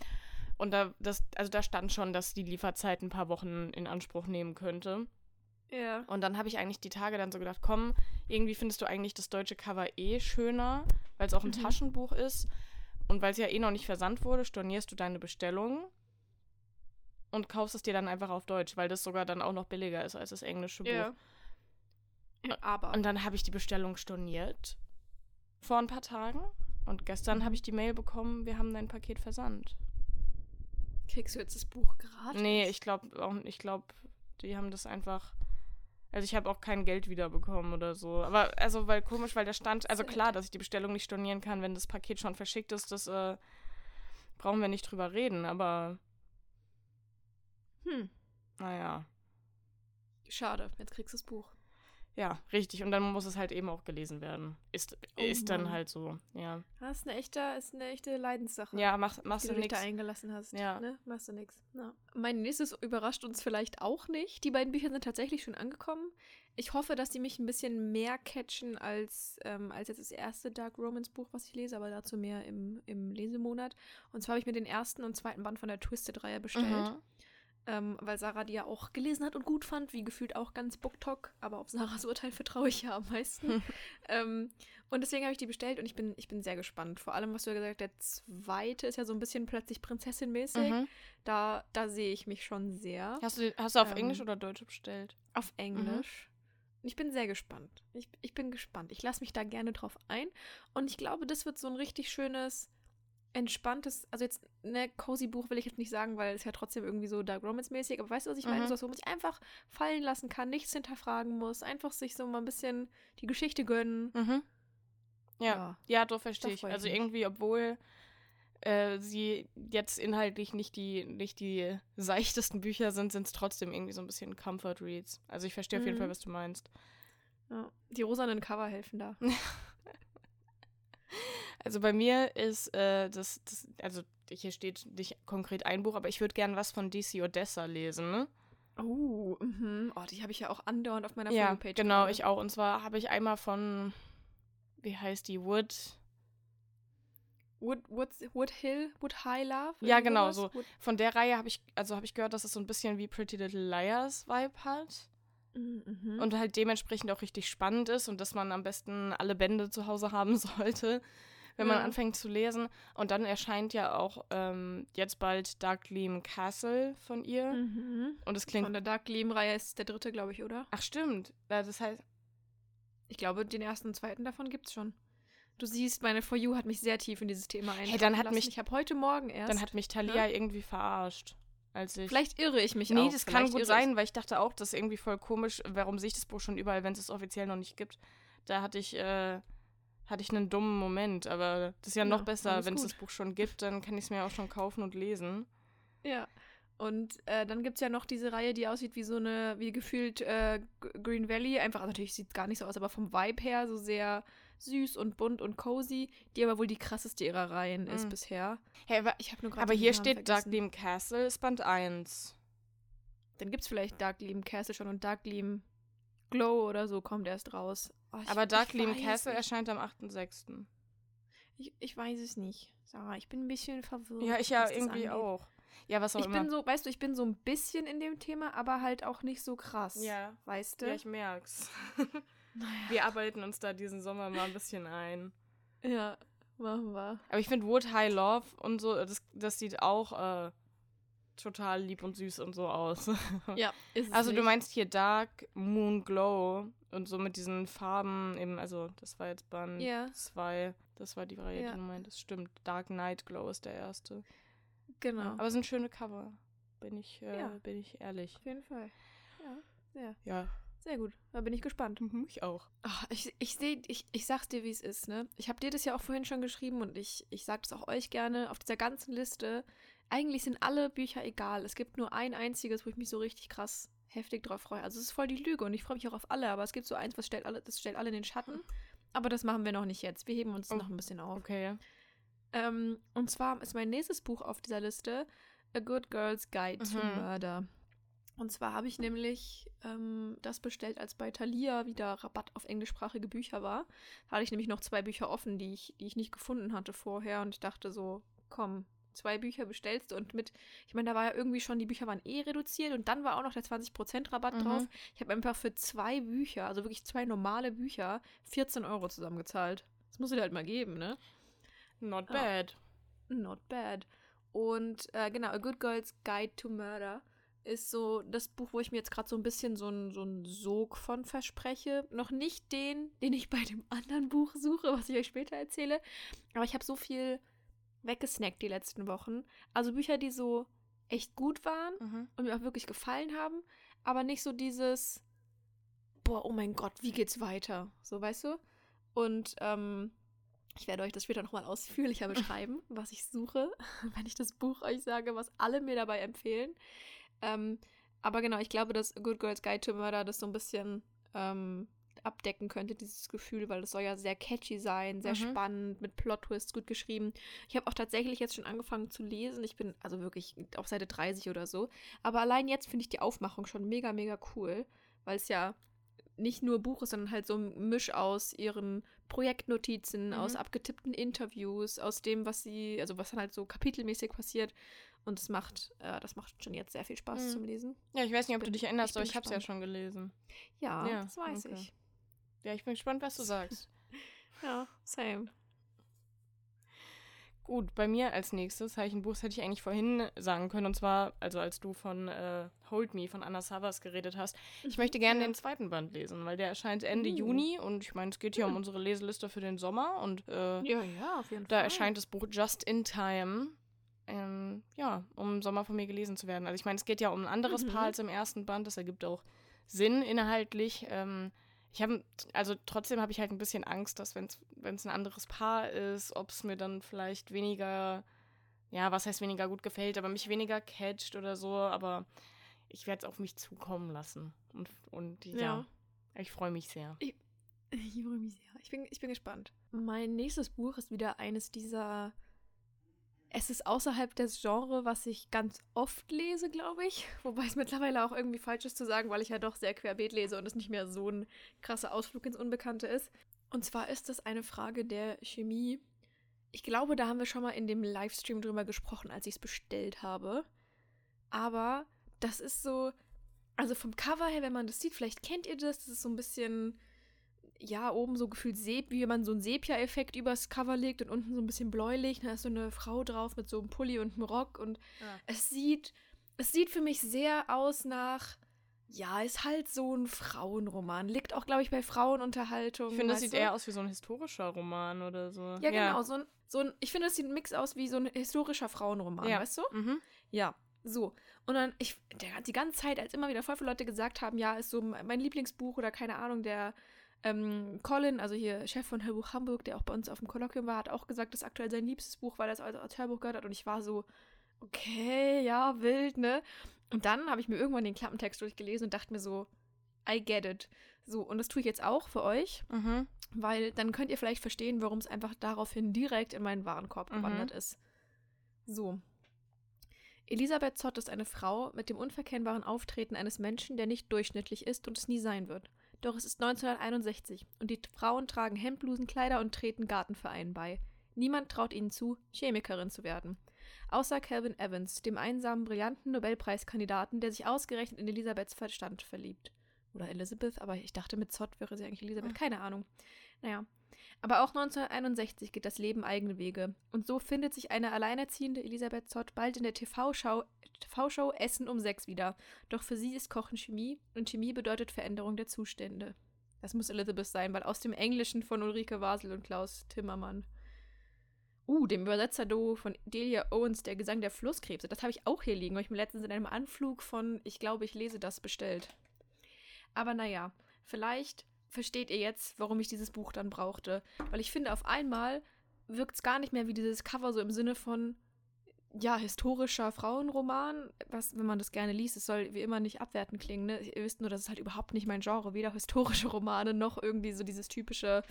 Speaker 3: Und da, das, also da stand schon, dass die Lieferzeit ein paar Wochen in Anspruch nehmen könnte.
Speaker 1: Ja.
Speaker 3: Und dann habe ich eigentlich die Tage dann so gedacht, komm, irgendwie findest du eigentlich das deutsche Cover eh schöner, weil es auch ein
Speaker 1: Mhm.
Speaker 3: Taschenbuch ist. Und weil es ja eh noch nicht versandt wurde, stornierst du deine Bestellung und kaufst es dir dann einfach auf Deutsch, weil das sogar dann auch noch billiger ist als das englische Buch.
Speaker 1: Ja. Aber.
Speaker 3: Und dann habe ich die Bestellung storniert vor ein paar Tagen. Und gestern habe ich die Mail bekommen, wir haben dein Paket versandt.
Speaker 1: kriegst du jetzt das Buch gratis?
Speaker 3: Nee, ich glaube auch, ich glaube, die haben das einfach. Also ich habe auch kein Geld wiederbekommen oder so. Aber also, weil komisch, weil da stand, also klar, dass ich die Bestellung nicht stornieren kann, wenn das Paket schon verschickt ist, das äh, brauchen wir nicht drüber reden, aber
Speaker 1: Hm.
Speaker 3: naja.
Speaker 1: Schade, jetzt kriegst du das Buch.
Speaker 3: Ja, richtig. Und dann muss es halt eben auch gelesen werden. Ist,
Speaker 1: Oh
Speaker 3: ist dann halt so, ja.
Speaker 1: Das ist eine echte, ist eine echte Leidenssache.
Speaker 3: Ja, mach, machst
Speaker 1: du
Speaker 3: nichts.
Speaker 1: da eingelassen hast.
Speaker 3: Ja.
Speaker 1: Ne? Machst du nix. Ja. Mein nächstes überrascht uns vielleicht auch nicht. Die beiden Bücher sind tatsächlich schon angekommen. Ich hoffe, dass die mich ein bisschen mehr catchen als, ähm, als jetzt das erste Dark Romance Buch, was ich lese, aber dazu mehr im, im Lesemonat. Und zwar habe ich mir den ersten und zweiten Band von der Twisted-Reihe bestellt.
Speaker 3: Mhm.
Speaker 1: Ähm, weil Sarah die ja auch gelesen hat und gut fand, wie gefühlt auch ganz BookTok, aber auf Sarahs (laughs) Urteil vertraue ich ja am meisten. (laughs) ähm, und deswegen habe ich die bestellt und ich bin, ich bin sehr gespannt. Vor allem, was du ja gesagt hast, der zweite ist ja so ein bisschen plötzlich Prinzessin-mäßig.
Speaker 3: Mhm.
Speaker 1: Da, da sehe ich mich schon sehr.
Speaker 3: Hast, du, hast du auf
Speaker 1: Ähm,
Speaker 3: Englisch oder Deutsch bestellt?
Speaker 1: Auf Englisch. Ich bin sehr gespannt. Ich, ich bin gespannt. Ich lasse mich da gerne drauf ein. Und ich glaube, das wird so ein richtig schönes, entspanntes, also jetzt, ne, cozy Buch will ich jetzt nicht sagen, weil es ja trotzdem irgendwie so Dark Romance-mäßig, aber weißt du, was ich meine?
Speaker 3: Mhm.
Speaker 1: So was, wo man sich einfach fallen lassen kann, nichts hinterfragen muss, einfach sich so mal ein bisschen die Geschichte gönnen.
Speaker 3: Mhm. Ja. Ja, doch, verstehe ich. Also irgendwie, obwohl äh, sie jetzt inhaltlich nicht die, nicht die seichtesten Bücher sind, sind es trotzdem irgendwie so ein bisschen Comfort Reads. Also ich verstehe auf jeden
Speaker 1: Mhm.
Speaker 3: Fall, was du meinst.
Speaker 1: Ja. Die rosanen Cover helfen da. (laughs)
Speaker 3: Also bei mir ist äh, das, das, also hier steht nicht konkret ein Buch, aber ich würde gern was von DC Odessa lesen, ne?
Speaker 1: Oh, mhm. oh die habe ich ja auch andauernd auf meiner
Speaker 3: Ja,
Speaker 1: Folgenpage
Speaker 3: genau,
Speaker 1: gerade.
Speaker 3: ich auch. Und zwar habe ich einmal von, wie heißt die, Wood,
Speaker 1: Wood, Wood, Wood Hill, Wood High Love?
Speaker 3: Ja, genau, so.
Speaker 1: Wood,
Speaker 3: von der Reihe habe ich, also habe ich gehört, dass es so ein bisschen wie Pretty Little Liars Vibe hat.
Speaker 1: Mhm.
Speaker 3: und halt dementsprechend auch richtig spannend ist und dass man am besten alle Bände zu Hause (laughs) haben sollte, wenn man
Speaker 1: Ja.
Speaker 3: anfängt zu lesen. Und dann erscheint ja auch ähm, jetzt bald Dark Gleam Castle von ihr.
Speaker 1: Mhm.
Speaker 3: Und es klingt.
Speaker 1: Von der Dark Gleam-Reihe ist der dritte, glaube ich, oder?
Speaker 3: Ach, stimmt. Ja, Das heißt.
Speaker 1: Ich glaube, den ersten und zweiten davon gibt's schon. Du siehst, meine For You hat mich sehr tief in dieses Thema ein.
Speaker 3: Hey, dann hat mich-
Speaker 1: Ich habe heute Morgen erst.
Speaker 3: Dann hat mich Talia irgendwie verarscht. Als ich.
Speaker 1: vielleicht irre ich mich
Speaker 3: Nee,
Speaker 1: auch.
Speaker 3: das kann
Speaker 1: Vielleicht
Speaker 3: gut
Speaker 1: irre ich-
Speaker 3: sein, weil ich dachte auch, das ist irgendwie voll komisch. Warum sehe ich das Buch schon überall, wenn es es offiziell noch nicht gibt? Da hatte ich, äh, hatte ich einen dummen Moment, aber das ist ja noch
Speaker 1: Ja,
Speaker 3: besser,
Speaker 1: alles
Speaker 3: wenn es das Buch schon gibt, dann kann ich es mir auch schon kaufen und lesen.
Speaker 1: Ja. Und äh, dann gibt es ja noch diese Reihe, die aussieht wie so eine, wie gefühlt äh, Green Valley. Einfach, also natürlich sieht es gar nicht so aus, aber vom Vibe her so sehr süß und bunt und cozy, die aber wohl die krasseste ihrer Reihen ist
Speaker 3: Mm.
Speaker 1: bisher.
Speaker 3: Hey, aber,
Speaker 1: Ich habe nur gerade
Speaker 3: aber hier
Speaker 1: Namen
Speaker 3: steht Dark
Speaker 1: vergessen.
Speaker 3: Gleam Castle, ist Band 1.
Speaker 1: Dann gibt es vielleicht Dark Gleam Castle schon und Dark Gleam Glow oder so kommt erst raus. Oh, ich-
Speaker 3: Aber Dark
Speaker 1: weiß
Speaker 3: Castle
Speaker 1: nicht.
Speaker 3: erscheint am 8.6.
Speaker 1: Ich, ich weiß es nicht. Sarah, ich bin ein bisschen verwirrt.
Speaker 3: Ja, ich ja irgendwie auch. Ja, was auch
Speaker 1: Ich
Speaker 3: immer.
Speaker 1: bin so, weißt du, ich bin so ein bisschen in dem Thema, aber halt auch nicht so krass.
Speaker 3: ja,
Speaker 1: Weißt du?
Speaker 3: ja, ich merk's. (laughs)
Speaker 1: naja.
Speaker 3: Wir arbeiten uns da diesen Sommer mal ein bisschen ein.
Speaker 1: Ja, machen wir.
Speaker 3: Aber ich finde Wood High Love und so, das, das sieht auch äh, total lieb und süß und so aus.
Speaker 1: Ja, ist
Speaker 3: Also du
Speaker 1: nicht.
Speaker 3: meinst hier Dark Moon Glow und so mit diesen Farben eben, also das war jetzt Band
Speaker 1: Ja.
Speaker 3: 2. Das war die Reihe,
Speaker 1: Ja.
Speaker 3: die du meintest. Stimmt. Dark Night Glow ist der erste.
Speaker 1: Genau.
Speaker 3: Aber es sind schöne Cover. Bin ich, äh,
Speaker 1: Ja.
Speaker 3: bin ich ehrlich.
Speaker 1: Auf jeden Fall. Ja, sehr,
Speaker 3: Ja.
Speaker 1: sehr gut. Da bin ich gespannt.
Speaker 3: Mhm, ich auch.
Speaker 1: Ach, ich, ich sehe, ich, ich sag's dir, wie es ist, ne? Ich habe dir das ja auch vorhin schon geschrieben und ich, ich sag das auch euch gerne. Auf dieser ganzen Liste, eigentlich sind alle Bücher egal. Es gibt nur ein einziges, wo ich mich so richtig krass heftig drauf freue. Also es ist voll die Lüge und ich freue mich auch auf alle, aber es gibt so eins, was stellt alle, das stellt alle in den Schatten. aber das machen wir noch nicht jetzt. Wir heben uns
Speaker 3: Oh.
Speaker 1: noch ein bisschen auf.
Speaker 3: Okay.
Speaker 1: Ähm, und zwar ist mein nächstes Buch auf dieser Liste A Good Girl's Guide to
Speaker 3: Mhm.
Speaker 1: Murder. Und zwar habe ich nämlich ähm, das bestellt, als bei Thalia wieder Rabatt auf englischsprachige Bücher war. Da hatte ich nämlich noch zwei Bücher offen, die ich, die ich nicht gefunden hatte vorher. Und ich dachte so, komm, zwei Bücher bestellst. Und mit, ich meine, da war ja irgendwie schon, die Bücher waren eh reduziert und dann war auch noch der 20% Rabatt
Speaker 3: Mhm.
Speaker 1: drauf. Ich habe einfach für zwei Bücher, also wirklich zwei normale Bücher, 14 Euro zusammengezahlt. Das muss ich dir halt mal geben, ne?
Speaker 3: Not
Speaker 1: Ja.
Speaker 3: bad.
Speaker 1: Not bad. Und äh, genau, A Good Girl's Guide to Murder ist so das Buch, wo ich mir jetzt gerade so ein bisschen so einen so einen Sog von verspreche. Noch nicht den, den ich bei dem anderen Buch suche, was ich euch später erzähle. Aber ich habe so viel weggesnackt die letzten Wochen. Also Bücher, die so echt gut waren
Speaker 3: Mhm.
Speaker 1: und mir auch wirklich gefallen haben, aber nicht so dieses, boah, oh mein Gott, wie geht's weiter? So, weißt du? Und ähm, ich werde euch das später nochmal ausführlicher (laughs) beschreiben, was ich suche, (laughs) wenn ich das Buch euch sage, was alle mir dabei empfehlen. Ähm, aber genau, ich glaube, dass Good Girls Guide to Murder das so ein bisschen ähm, abdecken könnte, dieses Gefühl, weil das soll ja sehr catchy sein, sehr
Speaker 3: Mhm.
Speaker 1: spannend, mit Plot-Twists gut geschrieben. Ich habe auch tatsächlich jetzt schon angefangen zu lesen. Ich bin also wirklich auf Seite 30 oder so. Aber allein jetzt finde ich die Aufmachung schon mega, mega cool, weil es ja nicht nur Buch ist, sondern halt so ein Misch aus ihren Projektnotizen,
Speaker 3: Mhm.
Speaker 1: aus abgetippten Interviews, aus dem, was sie, also was dann halt so kapitelmäßig passiert. Und das macht, äh, das macht schon jetzt sehr viel Spaß
Speaker 3: Mhm.
Speaker 1: zum Lesen.
Speaker 3: Ja, ich weiß nicht, ob du
Speaker 1: Bin-
Speaker 3: dich erinnerst,
Speaker 1: ich
Speaker 3: aber
Speaker 1: bin
Speaker 3: ich habe es ja schon gelesen.
Speaker 1: Ja,
Speaker 3: Ja,
Speaker 1: das weiß
Speaker 3: okay.
Speaker 1: ich.
Speaker 3: Ja, ich bin gespannt, was du sagst. (laughs)
Speaker 1: Ja, same.
Speaker 3: Gut, bei mir als nächstes habe ich ein Buch, das hätte ich eigentlich vorhin sagen können, und zwar, also als du von äh, Hold Me von Anna Savas geredet hast. Ich möchte gerne
Speaker 1: Ja.
Speaker 3: den zweiten Band lesen, weil der erscheint Ende
Speaker 1: Uh.
Speaker 3: Juni und ich meine, es geht hier um
Speaker 1: Hm.
Speaker 3: unsere Leseliste für den Sommer und äh,
Speaker 1: Ja, ja, auf jeden
Speaker 3: da
Speaker 1: Fall.
Speaker 3: erscheint das Buch Just in Time. Ähm, ja, um im Sommer von mir gelesen zu werden. Also ich meine, es geht ja um ein anderes
Speaker 1: Mhm.
Speaker 3: Paar als im ersten Band, das ergibt auch Sinn inhaltlich. Ähm, ich habe, also trotzdem habe ich halt ein bisschen Angst, dass wenn es ein anderes Paar ist, ob es mir dann vielleicht weniger, ja, was heißt weniger gut gefällt, aber mich weniger catcht oder so, aber ich werde es auf mich zukommen lassen. Und, und ja,
Speaker 1: Ja.
Speaker 3: ich freue mich sehr.
Speaker 1: Ich (laughs) freue mich sehr. Ich bin, ich bin gespannt. Mein nächstes Buch ist wieder eines dieser. Es ist außerhalb des Genres, was ich ganz oft lese, glaube ich. (laughs) Wobei es mittlerweile auch irgendwie falsch ist zu sagen, weil ich ja doch sehr querbeet lese und es nicht mehr so ein krasser Ausflug ins Unbekannte ist. Und zwar ist das eine Frage der Chemie. Ich glaube, da haben wir schon mal in dem Livestream drüber gesprochen, als ich es bestellt habe. Aber das ist so, also vom Cover her, wenn man das sieht, vielleicht kennt ihr das, das ist so ein bisschen, ja, oben so gefühlt Sep, wie wenn man so einen Sepia-Effekt übers Cover legt und unten so ein bisschen bläulich. Da ist so eine Frau drauf mit so einem Pulli und einem Rock und
Speaker 3: Ja.
Speaker 1: es sieht, es sieht für mich sehr aus nach, ja, ist halt so ein Frauenroman. Liegt auch, glaube ich, bei Frauenunterhaltung.
Speaker 3: Ich finde, das sieht
Speaker 1: du?
Speaker 3: eher aus wie so ein historischer Roman oder so.
Speaker 1: Ja, genau, so ein, so ein, ich finde, das sieht ein Mix aus wie so ein historischer Frauenroman,
Speaker 3: Ja.
Speaker 1: weißt du?
Speaker 3: Mhm.
Speaker 1: Ja, so. Und dann, ich, der, die ganze Zeit, als immer wieder voll viele Leute gesagt haben, ja, ist so mein Lieblingsbuch oder keine Ahnung, der ähm, Colin, also hier Chef von Hörbuch Hamburg, der auch bei uns auf dem Kolloquium war, hat auch gesagt, das ist aktuell sein liebstes Buch, weil er es als, als Hörbuch gehört hat. Und ich war so, okay, ja, wild, ne? Und dann habe ich mir irgendwann den Klappentext durchgelesen und dachte mir so, I get it. So, und das tue ich jetzt auch für euch,
Speaker 3: Mhm.
Speaker 1: weil dann könnt ihr vielleicht verstehen, warum es einfach daraufhin direkt in meinen Warenkorb
Speaker 3: Mhm.
Speaker 1: gewandert ist. So. Elisabeth Zott ist eine Frau mit dem unverkennbaren Auftreten eines Menschen, der nicht durchschnittlich ist und es nie sein wird. Doch es ist 1961 und die Frauen tragen Hemdblusenkleider und treten Gartenvereinen bei. Niemand traut ihnen zu, Chemikerin zu werden. Außer Calvin Evans, dem einsamen, brillanten Nobelpreiskandidaten, der sich ausgerechnet in Elisabeths Verstand verliebt. Oder Elizabeth, aber ich dachte, mit Zott wäre sie eigentlich Elisabeth, keine Ahnung. Naja. Aber auch 1961 geht das Leben eigene Wege. Und so findet sich eine alleinerziehende Elisabeth Zott bald in der TV-Show TV Essen um sechs wieder. Doch für sie ist Kochen Chemie und Chemie bedeutet Veränderung der Zustände. Das muss Elizabeth sein, weil aus dem Englischen von Ulrike Wasel und Klaus Timmermann. Uh, dem Übersetzer-Duo von Delia Owens, der Gesang der Flusskrebse. Das habe ich auch hier liegen, weil ich mir letztens in einem Anflug von Ich glaube, ich lese das bestellt. Aber naja, vielleicht versteht ihr jetzt, warum ich dieses Buch dann brauchte. Weil ich finde, auf einmal wirkt es gar nicht mehr wie dieses Cover so im Sinne von, ja, historischer Frauenroman, was, wenn man das gerne liest, es soll wie immer nicht abwertend klingen, ne? Ihr wisst nur, das ist halt überhaupt nicht mein Genre, weder historische Romane noch irgendwie so dieses typische,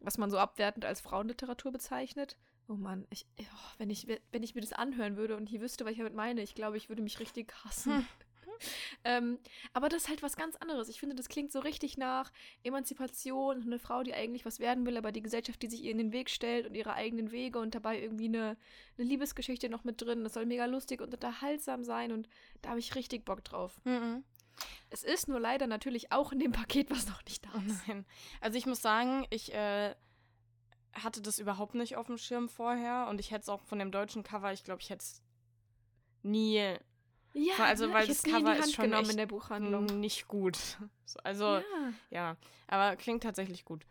Speaker 1: was man so abwertend als Frauenliteratur bezeichnet. Oh Mann, ich, oh, wenn, ich, wenn ich mir das anhören würde und ich wüsste, was ich damit meine, ich glaube, ich würde mich richtig hassen. Hm. (laughs) ähm, aber das ist halt was ganz anderes. Ich finde, das klingt so richtig nach Emanzipation, eine Frau, die eigentlich was werden will, aber die Gesellschaft, die sich ihr in den Weg stellt und ihre eigenen Wege und dabei irgendwie eine, eine Liebesgeschichte noch mit drin. Das soll mega lustig und unterhaltsam sein und da habe ich richtig Bock drauf. Mhm. Es ist nur leider natürlich auch in dem Paket, was noch nicht da
Speaker 3: ist. Oh. Also ich muss sagen, ich äh, hatte das überhaupt nicht auf dem Schirm vorher und ich hätte es auch von dem deutschen Cover, ich glaube, ich hätte es nie ja, also ne? weil das Cover ist schon in der Buchhandlung nicht gut. (laughs) Also ja. ja. aber klingt tatsächlich gut.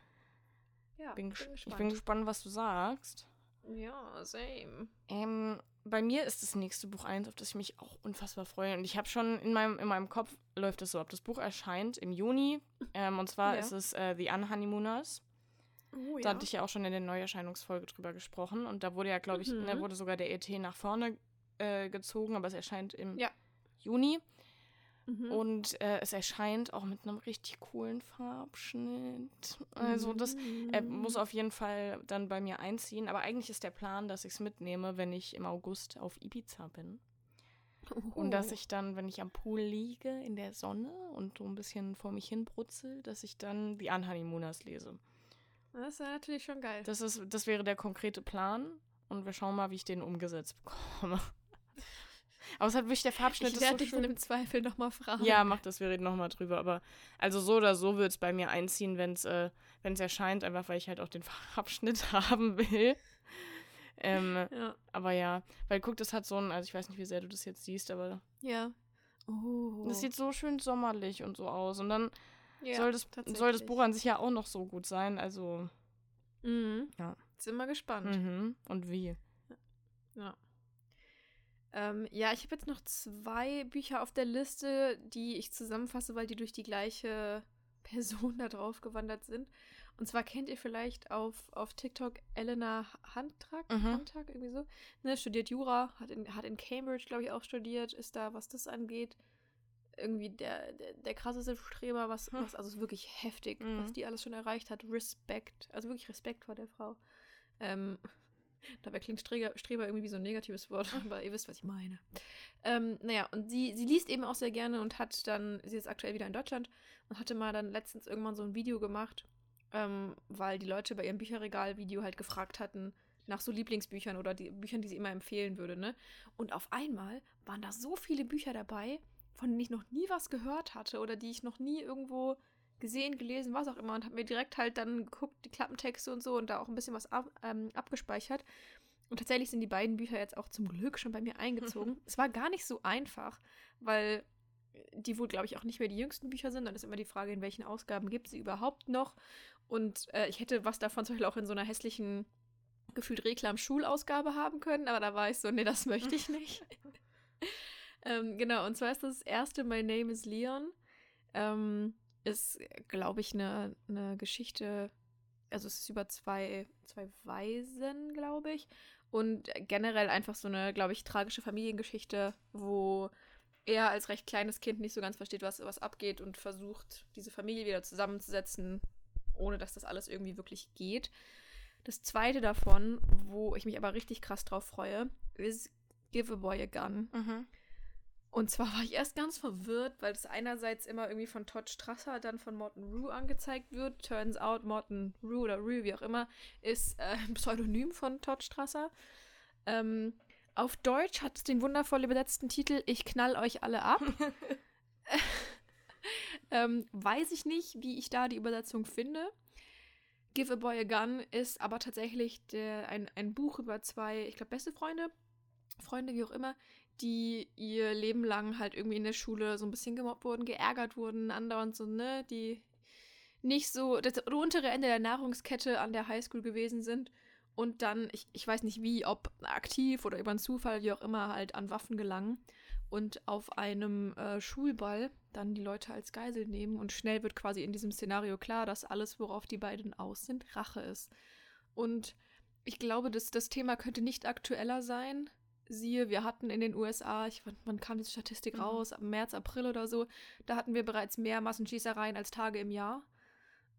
Speaker 3: Ja, bin, bin ich bin gespannt, was du sagst.
Speaker 1: Ja, same.
Speaker 3: Ähm, bei mir ist das nächste Buch eins, auf das ich mich auch unfassbar freue. Und ich habe schon in meinem, in meinem Kopf läuft es so ab. Das Buch erscheint im Juni. Ähm, und zwar ja. ist es äh, The Unhoneymooners. Oh, da ja. hatte ich ja auch schon in der Neuerscheinungsfolge drüber gesprochen. Und da wurde ja, glaube ich, mhm. da wurde sogar der ET nach vorne äh, gezogen, aber es erscheint im ja. Juni. Mhm. Und äh, es erscheint auch mit einem richtig coolen Farbschnitt. Also das äh, muss auf jeden Fall dann bei mir einziehen. Aber eigentlich ist der Plan, dass ich es mitnehme, wenn ich im August auf Ibiza bin. Oh. Und dass ich dann, wenn ich am Pool liege in der Sonne und so ein bisschen vor mich hin brutzel, dass ich dann die Anhoneymooners lese.
Speaker 1: Das wäre natürlich schon geil.
Speaker 3: Das, ist, das wäre der konkrete Plan. Und wir schauen mal, wie ich den umgesetzt (laughs) bekomme. Aber es hat wirklich der Farbschnitt.
Speaker 1: Ich werde so dich dann im Zweifel nochmal fragen.
Speaker 3: Ja, mach das, wir reden nochmal drüber. Aber also so oder so wird es bei mir einziehen, wenn es äh, erscheint, einfach weil ich halt auch den (laughs) Farbschnitt haben will. Ähm, ja. Aber ja, weil guck, das hat so ein, also ich weiß nicht, wie sehr du das jetzt siehst, aber.
Speaker 1: Ja.
Speaker 3: Oh. Das sieht so schön sommerlich und so aus. Und dann ja, soll, das, soll das Buch an sich ja auch noch so gut sein. Also.
Speaker 1: Mhm. Ja. Sind wir gespannt.
Speaker 3: Mhm. Und wie.
Speaker 1: Ja. Ähm, ja, ich habe jetzt noch zwei Bücher auf der Liste, die ich zusammenfasse, weil die durch die gleiche (laughs) Person da drauf gewandert sind. Und zwar kennt ihr vielleicht auf, auf TikTok Elena Handtag, mhm. Handtag irgendwie so. Ne, studiert Jura, hat in, hat in Cambridge, glaube ich, auch studiert, ist da, was das angeht, irgendwie der, der, der krasseste Streber, was, hm. was also wirklich heftig, mhm. was die alles schon erreicht hat. Respekt, also wirklich Respekt vor der Frau. Ähm, (laughs) Dabei klingt Streber, Streber irgendwie wie so ein negatives Wort, aber ihr wisst, was ich meine. Ähm, naja, und sie, sie liest eben auch sehr gerne und hat dann, sie ist aktuell wieder in Deutschland und hatte mal dann letztens irgendwann so ein Video gemacht, ähm, weil die Leute bei ihrem Bücherregal-Video halt gefragt hatten nach so Lieblingsbüchern oder die Büchern, die sie immer empfehlen würde, ne? Und auf einmal waren da so viele Bücher dabei, von denen ich noch nie was gehört hatte oder die ich noch nie irgendwo gesehen, gelesen, was auch immer und habe mir direkt halt dann geguckt, die Klappentexte und so und da auch ein bisschen was ab, ähm, abgespeichert. Und tatsächlich sind die beiden Bücher jetzt auch zum Glück schon bei mir eingezogen. (laughs) es war gar nicht so einfach, weil die wohl, glaube ich, auch nicht mehr die jüngsten Bücher sind. Dann ist immer die Frage, in welchen Ausgaben gibt es sie überhaupt noch. Und äh, ich hätte was davon zum Beispiel auch in so einer hässlichen, gefühlt Reklam-Schulausgabe haben können, aber da war ich so, nee, das möchte ich nicht. (laughs) ähm, genau, und zwar ist das erste My Name is Leon. Ähm, ist, glaube ich, eine, eine Geschichte, also es ist über zwei, zwei Waisen, glaube ich. Und generell einfach so eine, glaube ich, tragische Familiengeschichte, wo er als recht kleines Kind nicht so ganz versteht, was, was abgeht und versucht, diese Familie wieder zusammenzusetzen, ohne dass das alles irgendwie wirklich geht. Das zweite davon, wo ich mich aber richtig krass drauf freue, ist Give a Boy a Gun. Mhm. Und zwar war ich erst ganz verwirrt, weil es einerseits immer irgendwie von Todd Strasser, dann von Morton Rue angezeigt wird. Turns out, Morton Rue oder Rue, wie auch immer, ist äh, ein Pseudonym von Todd Strasser. Ähm, auf Deutsch hat es den wundervoll übersetzten Titel Ich knall euch alle ab. (laughs) (laughs) ähm, weiß ich nicht, wie ich da die Übersetzung finde. Give a Boy a Gun ist aber tatsächlich der, ein, ein Buch über zwei, ich glaube, beste Freunde, Freunde, wie auch immer, die ihr Leben lang halt irgendwie in der Schule so ein bisschen gemobbt wurden, geärgert wurden, andauernd so, ne, die nicht so das untere Ende der Nahrungskette an der Highschool gewesen sind und dann, ich, ich weiß nicht wie, ob aktiv oder über einen Zufall, wie auch immer, halt an Waffen gelangen und auf einem äh, Schulball dann die Leute als Geisel nehmen und schnell wird quasi in diesem Szenario klar, dass alles, worauf die beiden aus sind, Rache ist. Und ich glaube, dass das Thema könnte nicht aktueller sein, siehe, wir hatten in den USA, ich, wann, kam diese Statistik
Speaker 3: Mhm.
Speaker 1: raus? Ab März, April oder so, da hatten wir bereits mehr Massenschießereien als Tage im Jahr.